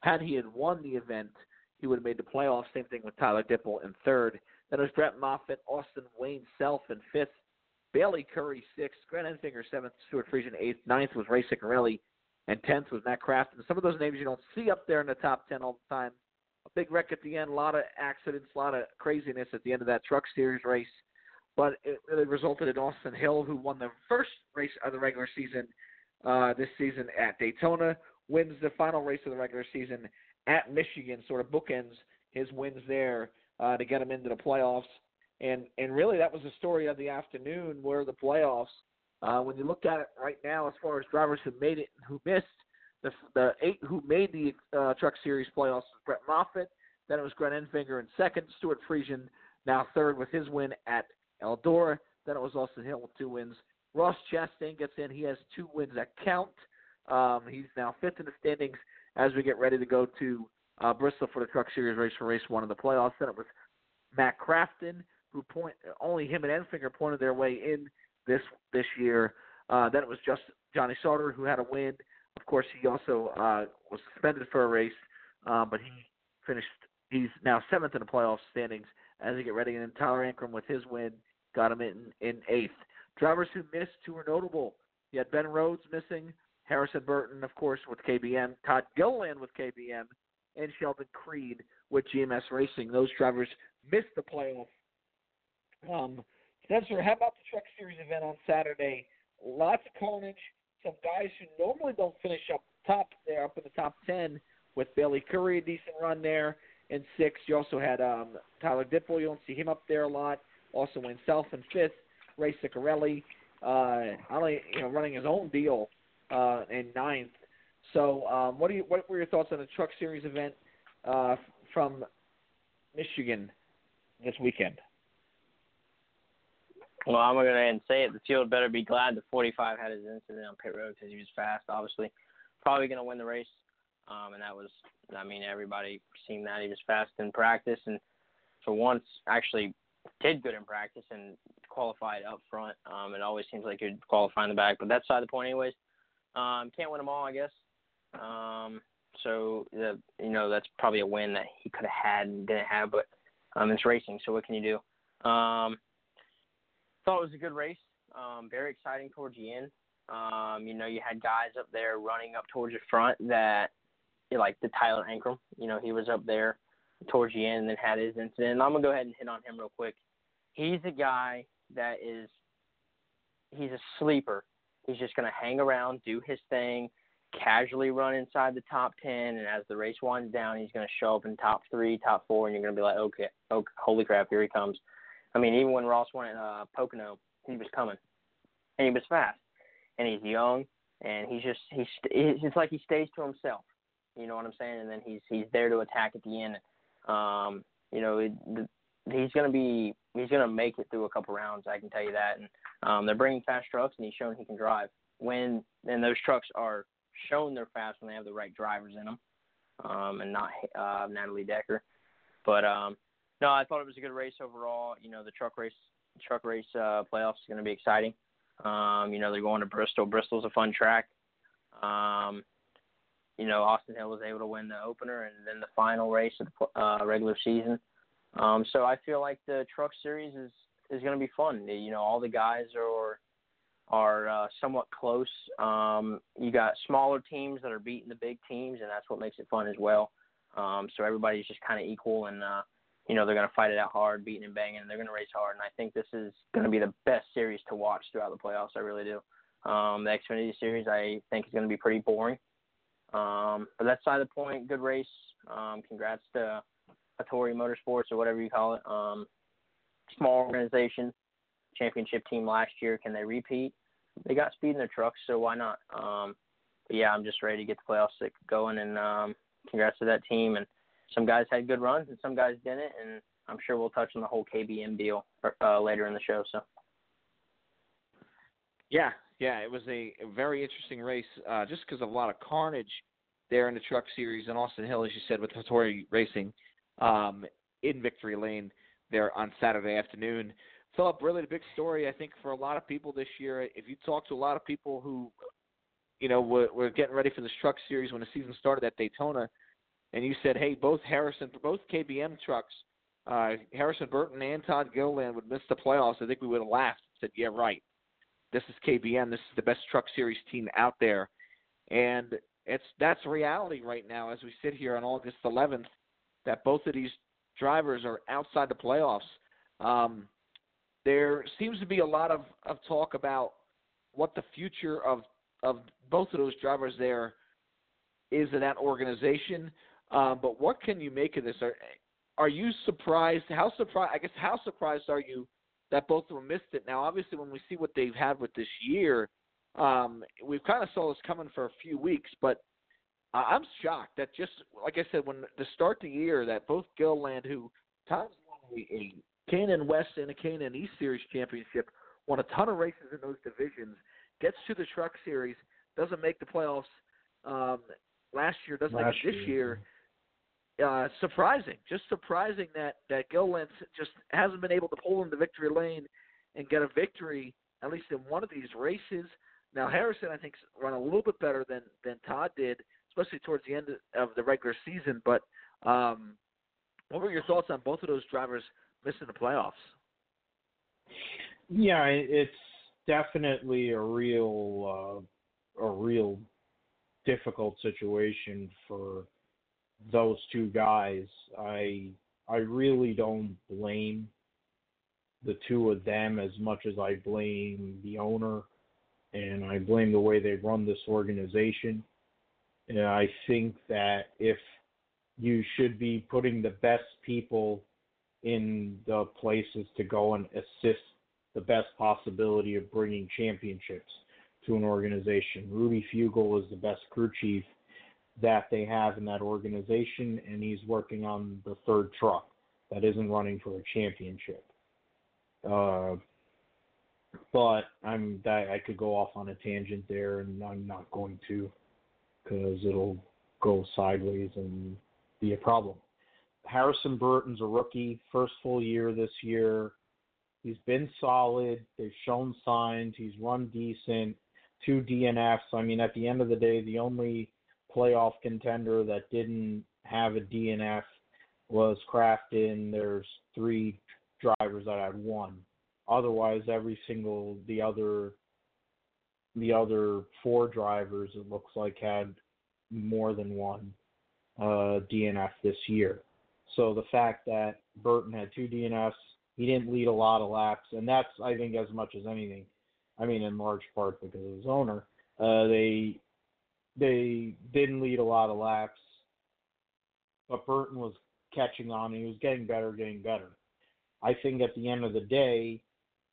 had he had won the event, he would have made the playoffs. Same thing with Tyler Dippel in third. Then it was Brett Moffitt, Austin Wayne Self in fifth, Bailey Currey sixth, Grant Enfinger seventh, Stewart Friesen eighth, ninth was Ray Ciccarelli, and tenth was Matt Crafton. Some of those names you don't see up there in the top ten all the time. A big wreck at the end, a lot of accidents, a lot of craziness at the end of that Truck Series race. But it really resulted in Austin Hill, who won the first race of the regular season uh, this season at Daytona, wins the final race of the regular season at Michigan, sort of bookends his wins there uh, to get him into the playoffs. And and really that was the story of the afternoon, where the playoffs. Uh, when you look at it right now, as far as drivers who made it and who missed, the the eight who made the uh, Truck Series playoffs was Brett Moffitt. Then it was Grant Enfinger in second. Stewart Friesen now third with his win at Eldora. Then it was Austin Hill with two wins. Ross Chastain gets in. He has two wins that count. Um, he's now fifth in the standings as we get ready to go to uh, Bristol for the Truck Series race for race one of the playoffs. Then it was Matt Crafton, who point only him and Enfinger pointed their way in this this year. Uh, then it was just Johnny Sauter who had a win. Of course, he also uh, was suspended for a race, uh, but he finished. He's now seventh in the playoff standings as they get ready. And then Tyler Ankrum with his win got him in in eighth. Drivers who missed, who were notable. You had Ben Rhodes missing, Harrison Burton, of course, with KBM, Todd Gilliland with KBM, and Sheldon Creed with GMS Racing. Those drivers missed the playoff. Um, Spencer, how about the Truck Series event on Saturday? Lots of carnage. Some guys who normally don't finish up top there, up in the top ten, with Bailey Currey, a decent run there in sixth. You also had um, Tyler Dippel. You don't see him up there a lot. Also went Self in fifth. Ray Ciccarelli, uh, only you know running his own deal uh, in ninth. So, um, what do you what were your thoughts on the Truck Series event uh, from Michigan this weekend? Well, I'm going to and say it. The field better be glad the 45 had his incident on pit road because he was fast. Obviously, probably going to win the race. Um, and that was, I mean, everybody seen that he was fast in practice, and for once, actually did good in practice and qualified up front. Um, it always seems like you'd qualify in the back, but that's side of the point, anyways. Um, can't win them all, I guess. Um, so the, you know that's probably a win that he could have had and didn't have, but um, it's racing, so what can you do? Um, thought it was a good race. Um, very exciting towards the end. Um, you know, you had guys up there running up towards the front that, like the Tyler Ankrum. You know, he was up there towards the end and then had his incident. And I'm gonna go ahead and hit on him real quick. He's a guy that is, he's a sleeper. He's just gonna hang around, do his thing, casually run inside the top ten, and as the race winds down, he's gonna show up in top three, top four, and you're gonna be like, okay, okay, holy crap, here he comes. I mean, even when Ross went uh, Pocono, he was coming, and he was fast, and he's young, and he's just he's it's like he stays to himself. You know what I'm saying? And then he's he's there to attack at the end. Um, you know, it, the, he's gonna be he's gonna make it through a couple rounds. I can tell you that. And um, they're bringing fast trucks, and he's shown he can drive. When and those trucks are shown they're fast when they have the right drivers in them, um, and not uh, Natalie Decker. But um, no, I thought it was a good race overall. You know, the truck race truck race uh, playoffs is going to be exciting. Um, you know, they're going to Bristol. Bristol's a fun track. Um, you know, Austin Hill was able to win the opener and then the final race of the uh, regular season. Um, so I feel like the Truck Series is is going to be fun. You know, all the guys are are uh, somewhat close. Um, you got smaller teams that are beating the big teams, and that's what makes it fun as well. Um, so everybody's just kind of equal, and uh, you know they're going to fight it out hard, beating and banging, and they're going to race hard. And I think this is going to be the best series to watch throughout the playoffs. I really do. Um, the Xfinity Series I think is going to be pretty boring. Um, but that's side of the point. Good race. Um, congrats to Hattori Motorsports or whatever you call it. Um, small organization, championship team last year. Can they repeat? They got speed in their trucks, so why not? Um, but yeah, I'm just ready to get the playoffs going, and um, congrats to that team. And some guys had good runs, and some guys didn't. And I'm sure we'll touch on the whole KBM deal uh, later in the show. So. Yeah, yeah, it was a, very interesting race, uh, just because of a lot of carnage there in the Truck Series and Austin Hill, as you said, with Hattori Racing um, in Victory Lane there on Saturday afternoon. Philip, really the big story, I think, for a lot of people this year. If you talk to a lot of people who, you know, were, were getting ready for this Truck Series when the season started at Daytona, and you said, hey, both Harrison, both KBM trucks, uh, Harrison Burton and Todd Gilliland would miss the playoffs, I think we would have laughed and said, yeah, right. This is KBM. This is the best Truck Series team out there, and it's that's reality right now as we sit here on August 11th. That both of these drivers are outside the playoffs. Um, there seems to be a lot of, of talk about what the future of of both of those drivers there is in that organization. Um, but what can you make of this? Are are you surprised? How surprised? I guess how surprised are you that both of them missed it? Now, obviously, when we see what they've had with this year, um, we've kind of saw this coming for a few weeks. But I'm shocked that just like I said, when the start the year, that both Gilliland, who Tom's won a, a K&N West and a K&N East Series championship, won a ton of races in those divisions, gets to the Truck Series, doesn't make the playoffs um, last year, doesn't last make it this year. year uh, surprising, just surprising that that Gilliland just hasn't been able to pull into victory lane and get a victory at least in one of these races. Now Harrison, I think, run a little bit better than than Todd did, especially towards the end of the regular season. But um, what were your thoughts on both of those drivers missing the playoffs? Yeah, it's definitely a real uh, a real difficult situation for those two guys. I I really don't blame the two of them as much as I blame the owner and I blame the way they run this organization. And I think that if you should be putting the best people in the places to go and assist the best possibility of bringing championships to an organization. Rudy Fugle is the best crew chief that they have in that organization, and he's working on the third truck that isn't running for a championship. Uh, but I'm I could go off on a tangent there, and I'm not going to because it'll go sideways and be a problem. Harrison Burton's a rookie, first full year this year. He's been solid. They've shown signs. He's run decent. Two DNFs. I mean, at the end of the day, the only playoff contender that didn't have a DNF was Crafton. There's three drivers that had one. Otherwise, every single the other the other four drivers it looks like had more than one uh, DNF this year. So the fact that Burton had two DNFs, he didn't lead a lot of laps, and that's I think as much as anything. I mean, in large part because of his owner. Uh, they they didn't lead a lot of laps, but Burton was catching on. He was getting better, getting better. I think at the end of the day,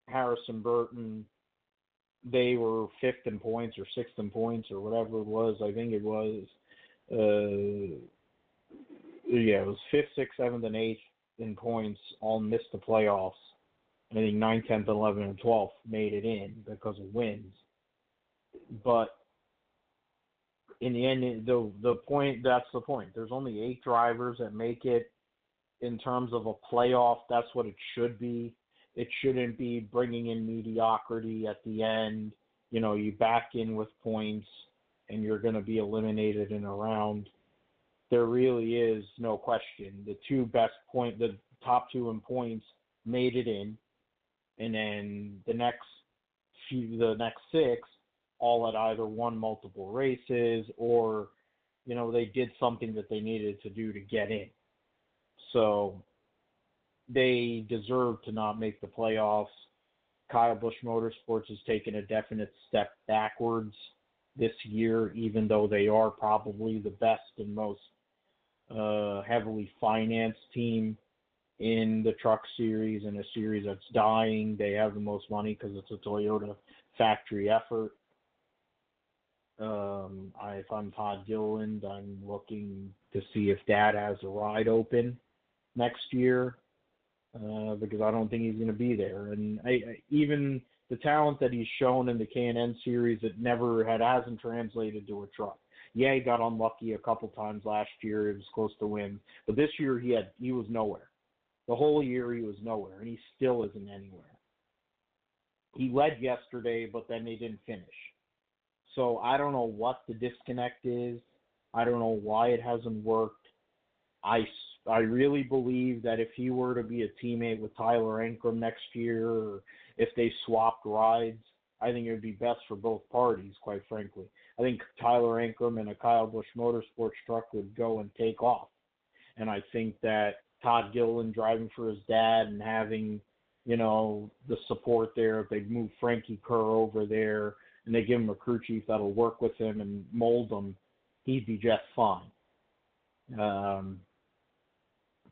Harrison Burton, they were fifth in points or sixth in points or whatever it was. I think it was, uh, yeah, it was fifth, sixth, seventh, and eighth in points. All missed the playoffs. I think 9th, 10th, 11th, and 12th made it in because of wins. But in the end, the the point that's the point. There's only eight drivers that make it in terms of a playoff. That's what it should be. It shouldn't be bringing in mediocrity at the end. You know, you back in with points and you're going to be eliminated in a round. There really is no question. The two best point, the top two in points, made it in, and then the next few, the next six all had either won multiple races or, you know, they did something that they needed to do to get in. So they deserve to not make the playoffs. Kyle Busch Motorsports has taken a definite step backwards this year, even though they are probably the best and most uh, heavily financed team in the truck series and a series that's dying. They have the most money because it's a Toyota factory effort. Um, I, if I'm Todd Gilliland, I'm looking to see if Dad has a ride open next year uh, because I don't think he's going to be there. And I, I, even the talent that he's shown in the K&N series, it never had hasn't translated to a truck. Yeah, he got unlucky a couple times last year. It was close to win, but this year he had he was nowhere. The whole year he was nowhere, and he still isn't anywhere. He led yesterday, but then they didn't finish. So I don't know what the disconnect is. I don't know why it hasn't worked. I, I really believe that if he were to be a teammate with Tyler Ankrum next year, or if they swapped rides, I think it would be best for both parties, quite frankly. I think Tyler Ankrum and a Kyle Busch Motorsports truck would go and take off. And I think that Todd Gilliland driving for his dad and having, you know, the support there, if they move Frankie Kerr over there and they give him a crew chief that'll work with him and mold him, he'd be just fine. Um,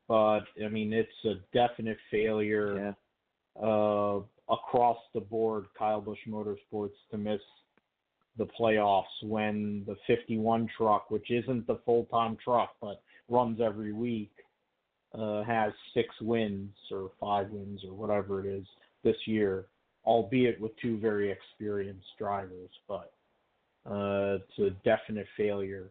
but I mean, it's a definite failure Yeah. uh, across the board. Kyle Busch Motorsports to miss the playoffs when the 51 truck, which isn't the full time truck but runs every week, uh, has six wins or five wins or whatever it is this year, albeit with two very experienced drivers. But uh, it's a definite failure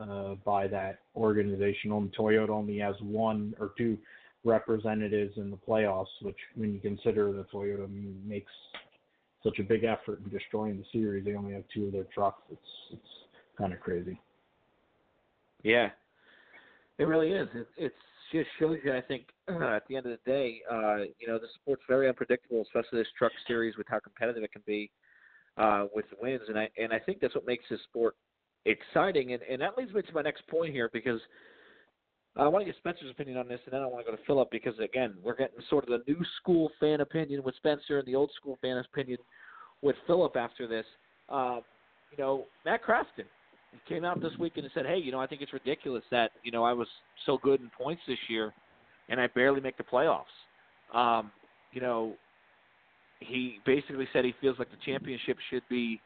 uh, by that organization. And Toyota only has one or two representatives in the playoffs, which when you consider that Toyota makes such a big effort in destroying the series, they only have two of their trucks. It's it's kind of crazy. Yeah, it really is. It it's just shows you. I think at the end of the day, uh, you know, the sport's very unpredictable, especially this truck series with how competitive it can be uh, with wins. And I and I think that's what makes this sport exciting. And and that leads me to my next point here because. I want to get Spencer's opinion on this, and then I want to go to Philip because again, we're getting sort of the new school fan opinion with Spencer and the old school fan opinion with Philip after this. Um, you know, Matt Crafton came out this week and said, "Hey, you know, I think it's ridiculous that you know I was so good in points this year, and I barely make the playoffs." Um, you know, he basically said he feels like the championship should be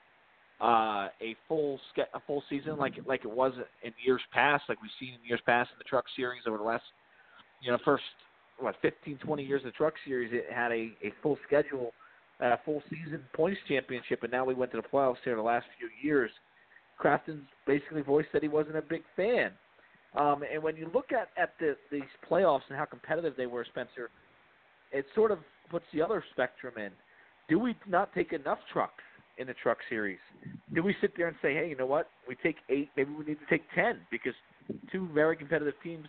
uh, a full ske- a full season like like it was in years past, like we've seen in years past in the Truck Series over the last you know first what 15, 20 years of the Truck Series. It had a a full schedule, a full season points championship, and now we went to the playoffs here the last few years. Crafton's basically voiced that he wasn't a big fan. Um, and when you look at at the, these playoffs and how competitive they were, Spencer, it sort of puts the other spectrum in. Do we not take enough trucks in the truck series? Do we sit there and say, hey, you know what? We take eight, maybe we need to take ten because two very competitive teams,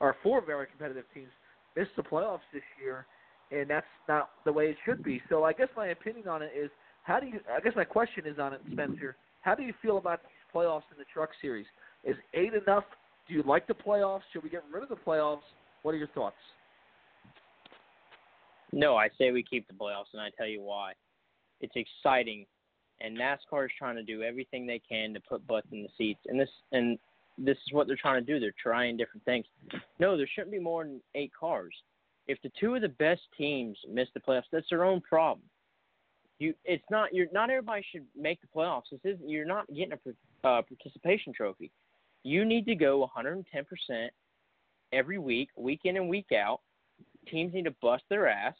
or four very competitive teams, missed the playoffs this year, and that's not the way it should be. So I guess my opinion on it is, how do you? I guess my question is on it, Spencer. How do you feel about these playoffs in the truck series? Is eight enough? Do you like the playoffs? Should we get rid of the playoffs? What are your thoughts? No, I say we keep the playoffs, and I tell you why. It's exciting, and NASCAR is trying to do everything they can to put butts in the seats, and this and this is what they're trying to do. They're trying different things. No, there shouldn't be more than eight cars. If the two of the best teams miss the playoffs, that's their own problem. You, it's not. You're not everybody should make the playoffs. This is you're not getting a uh, participation trophy. You need to go 110 percent every week, week in and week out. Teams need to bust their ass,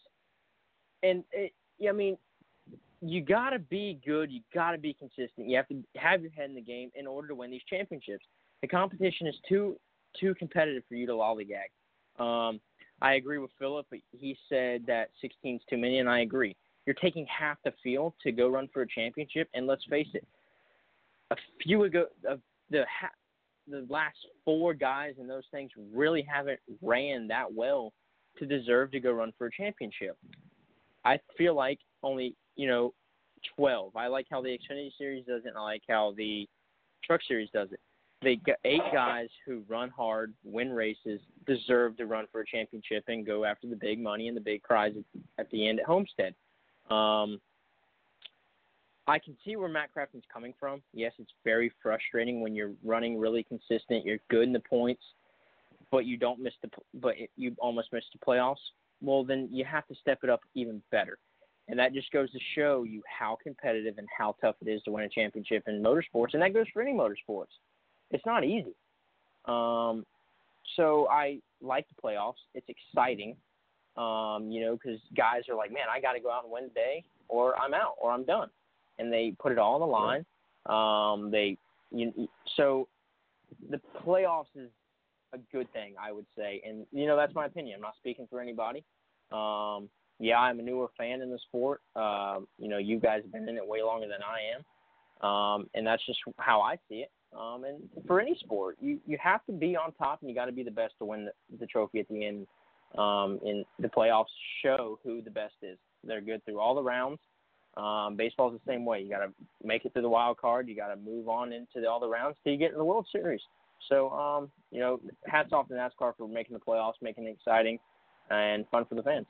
and it, I mean, you got to be good. You got to be consistent. You have to have your head in the game in order to win these championships. The competition is too too competitive for you to lollygag. Um, I agree with Philip. He said that 16 is too many, and I agree. You're taking half the field to go run for a championship, and let's face it, a few ago, uh, the ha- the last four guys in those things really haven't ran that well to deserve to go run for a championship. I feel like only you know 12. I like how the Xfinity Series does it, and I like how the Truck Series does it. They got eight guys who run hard, win races, deserve to run for a championship and go after the big money and the big prize at the end at Homestead. Um, I can see where Matt Crafton's coming from. Yes, it's very frustrating when you're running really consistent. You're good in the points, but you don't miss the but you almost miss the playoffs. Well, then you have to step it up even better, and that just goes to show you how competitive and how tough it is to win a championship in motorsports, and that goes for any motorsports. It's not easy. Um, so I like the playoffs. It's exciting. Um, you know, because guys are like, man, I got to go out and win today. or I'm out, or I'm done, and they put it all on the line. Um, they, you, so the playoffs is a good thing, I would say, and you know that's my opinion. I'm not speaking for anybody. Um, yeah, I'm a newer fan in the sport. Um, you know, you guys have been in it way longer than I am, um, and that's just how I see it. Um, and for any sport, you you have to be on top, and you got to be the best to win the, the trophy at the end. Um, and the playoffs show who the best is. They're good through all the rounds. Um, baseball's the same way. You got to make it through the wild card. You got to move on into the, all the rounds till you get in the World Series. So, um, you know, hats off to NASCAR for making the playoffs, making it exciting and fun for the fans.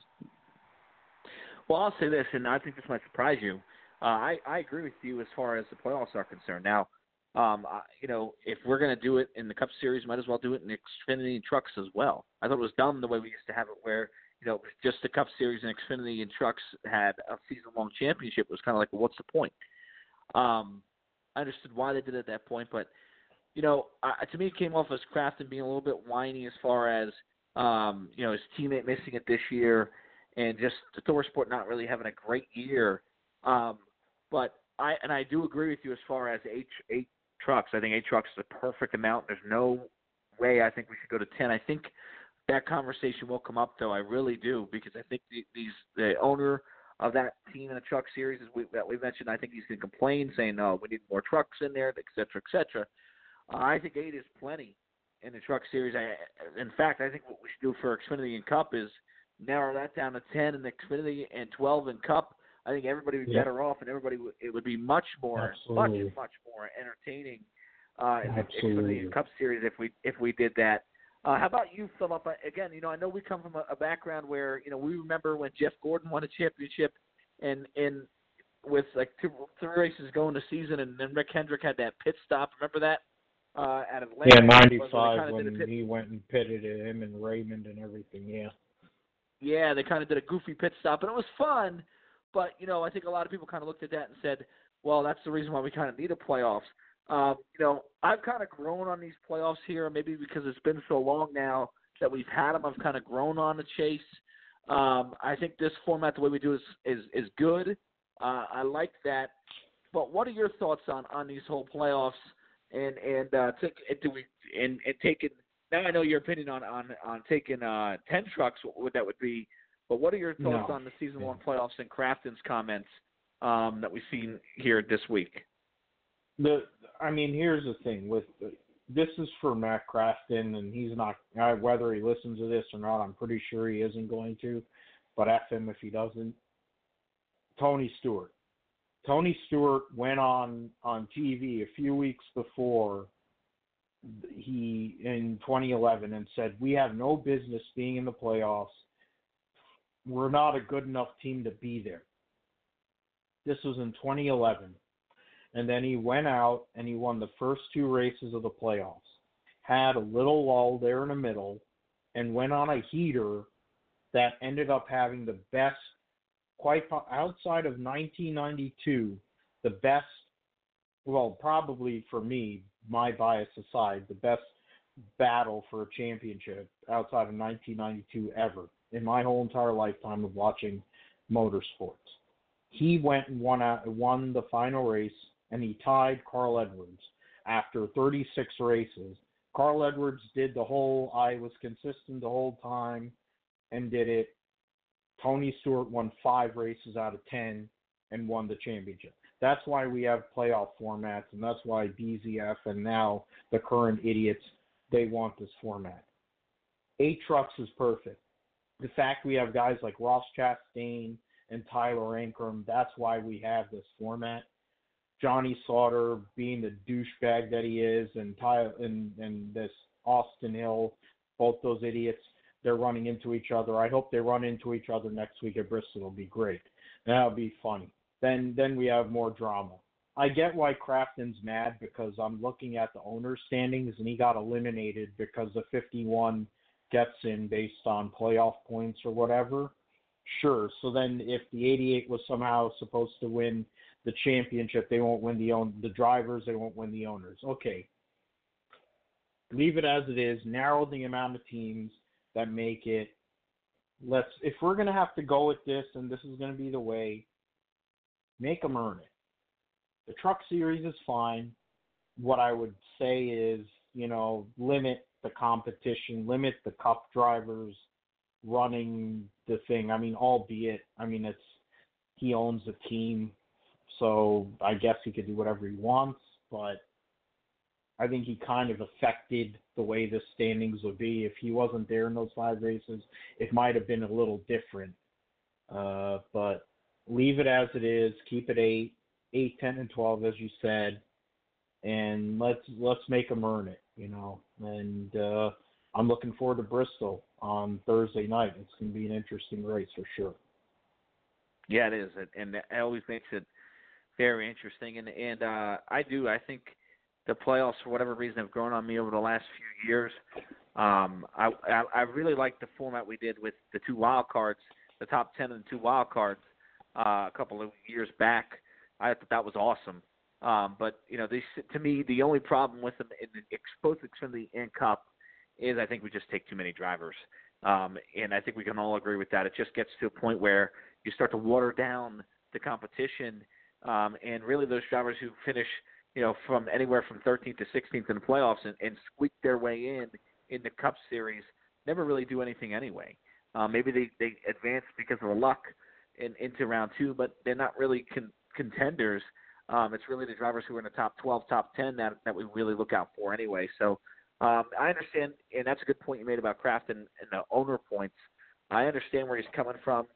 Well, I'll say this, and I think this might surprise you. Uh, I I agree with you as far as the playoffs are concerned. Now, um, I, you know, if we're going to do it in the Cup Series, might as well do it in Xfinity and trucks as well. I thought it was dumb the way we used to have it, where you know just the Cup Series and Xfinity and trucks had a season-long championship. It was kind of like, well, what's the point? Um, I understood why they did it at that point, but you know, to me, it came off as Crafton being a little bit whiny as far as um, you know his teammate missing it this year, and just ThorSport not really having a great year. Um, but I and I do agree with you as far as H eight trucks. I think eight trucks is a perfect amount. There's no way I think we should go to ten. I think that conversation will come up though. I really do because I think the, these the owner of that team in the truck series we, that we mentioned. I think he's going to complain, saying, "No, we need more trucks in there, et cetera, et cetera." Uh, I think eight is plenty in the truck series. I, in fact, I think what we should do for Xfinity and Cup is narrow that down to ten in the Xfinity and twelve in Cup. I think everybody would be Yeah. better off, and everybody would, it would be much more, Absolutely. much, much more entertaining uh, in the. Cup series if we if we did that. Uh, how about you, Philip? Uh, Again, you know, I know we come from a, a background where you know we remember when Jeff Gordon won a championship, and and with like two three races going to season, and then Rick Hendrick had that pit stop. Remember that? Uh, at Atlanta. Yeah, I think ninety it was, where they five kinda did a when pit- he went and pitted at him and Raymond and everything. Yeah. yeah, they kind of did a goofy pit stop, and it was fun. But you know, I think a lot of people kind of looked at that and said, "Well, that's the reason why we kind of need a playoffs." Um, you know, I've kind of grown on these playoffs here, maybe because it's been so long now that we've had them. I've kind of grown on the chase. Um, I think this format, the way we do it, is is, is good. Uh, I like that. But what are your thoughts on on these whole playoffs and and uh, take, do we and and taking now I know your opinion on on on taking uh, ten trucks, what that would be. But what are your thoughts No. on the season one playoffs and Crafton's comments um, that we've seen here this week? The I mean, here's the thing with this is for Matt Crafton, and he's not whether he listens to this or not. I'm pretty sure he isn't going to, but f him if he doesn't. Tony Stewart. Tony Stewart went on on TV a few weeks before he in 2011 and said we have no business being in the playoffs. We're not a good enough team to be there. This was in 2011 and then he went out and he won the first two races of the playoffs. Had a little lull there in the middle, and went on a heater that ended up having the best, quite outside of 1992, the best. Well, probably for me, my bias aside, the best battle for a championship outside of 1992 ever in my whole entire lifetime of watching motorsports. He went and won won the final race and he tied Carl Edwards after 36 races. Carl Edwards did the whole I was consistent the whole time and did it. Tony Stewart won five races out of 10 and won the championship. That's why we have playoff formats, and that's why BZF and now the current idiots they want this format. Eight trucks is perfect. The fact we have guys like Ross Chastain and Tyler Ankrum, that's why we have this format. Johnny Slaughter being the douchebag that he is, and Ty and and this Austin Hill, both those idiots, they're running into each other. I hope they run into each other next week at Bristol. It'll be great. That'll be funny. Then then we have more drama. I get why Crafton's mad because I'm looking at the owner's standings and he got eliminated because the 51 gets in based on playoff points or whatever. Sure. So then if the 88 was somehow supposed to win the championship, they won't win the own the drivers, they won't win the owners. Okay. Leave it as it is. Narrow the amount of teams that make it. Let's if we're gonna have to go with this, and this is gonna be the way. make them earn it. The Truck Series is fine. What I would say is, you know, limit the competition, limit the Cup drivers running the thing. I mean, albeit, I mean, it's he owns a team, so I guess he could do whatever he wants, but I think he kind of affected the way the standings would be. If he wasn't there in those five races, it might have been a little different. Uh, but leave it as it is. Keep it eight, eight, ten, and twelve, as you said, and let's let's make them earn it. You know, and uh, I'm looking forward to Bristol on Thursday night. It's going to be an interesting race for sure. Yeah, it is, and it always makes it very interesting. And and uh, I do. I think the playoffs, for whatever reason, have grown on me over the last few years. Um, I, I I really like the format we did with the two wild cards, the top ten and the two wild cards, uh, a couple of years back. I thought that was awesome. Um, but you know, they, to me, the only problem with them in the both Xfinity and Cup is I think we just take too many drivers. Um, and I think we can all agree with that. It just gets to a point where you start to water down the competition, um, and really those drivers who finish, you know, from anywhere from 13th to 16th in the playoffs and, and squeak their way in in the Cup Series never really do anything anyway. Uh, maybe they they advance because of the luck in, into round two, but they're not really con- contenders. Um, it's really the drivers who are in the top 12, top 10 that that we really look out for anyway. So um, I understand, and that's a good point you made about Kraft and, and the owner points. I understand where he's coming from.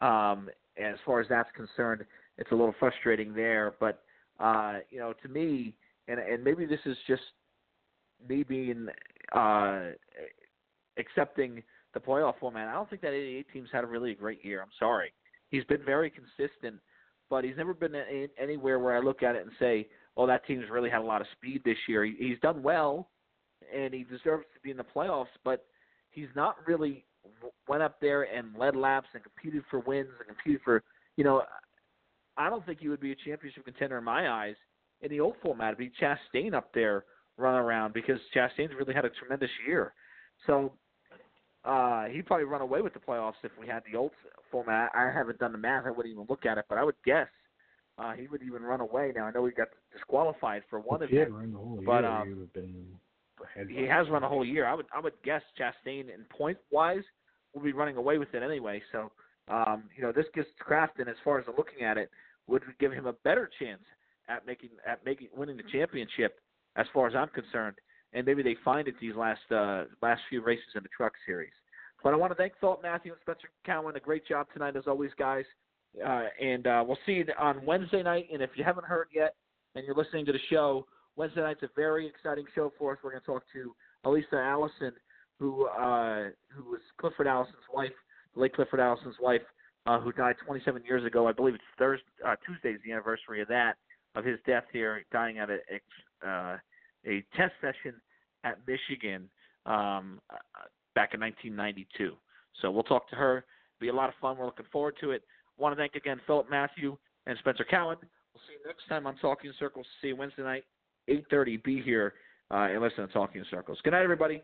Um, as far as that's concerned, it's a little frustrating there. But uh, you know, to me, and and maybe this is just me being uh, accepting the playoff format. I don't think that 88 teams had a really great year. I'm sorry. He's been very consistent, but he's never been in, anywhere where I look at it and say, "Oh, that team's really had a lot of speed this year." He, he's done well and he deserves to be in the playoffs, but he's not really went up there and led laps and competed for wins and competed for, you know, I don't think he would be a championship contender in my eyes in the old format. It'd be Chastain up there running around because Chastain's really had a tremendous year. So uh, he'd probably run away with the playoffs if we had the old format. I haven't done the math. I wouldn't even look at it, but I would guess uh, he would even run away. Now I know he got disqualified for one if event, run but year, um, he he has run a whole year. I would I would guess Chastain in point wise will be running away with it anyway. So um, you know this gives Crafton as far as looking at it would give him a better chance at making at making winning the championship as far as I'm concerned. And maybe they find it these last uh, last few races in the Truck Series. But I want to thank Philip Matthew and Spencer Cowan. A great job tonight as always, guys. Uh, and uh, we'll see you on Wednesday night. And if you haven't heard yet, and you're listening to the show, Wednesday night's a very exciting show for us. We're going to talk to Elisa Allison, who uh, who was Clifford Allison's wife, the late Clifford Allison's wife, uh, who died 27 years ago. I believe it's Thursday, uh, Tuesday's the anniversary of that, of his death here, dying at a uh, a test session at Michigan um, uh, back in 1992. So we'll talk to her. It'll be a lot of fun. We're looking forward to it. Want to thank again Philip Matthew and Spencer Cowan. We'll see you next time on Talking Circles. See you Wednesday night. 8.30, be here uh, and listen to Talking Circles. Good night, everybody.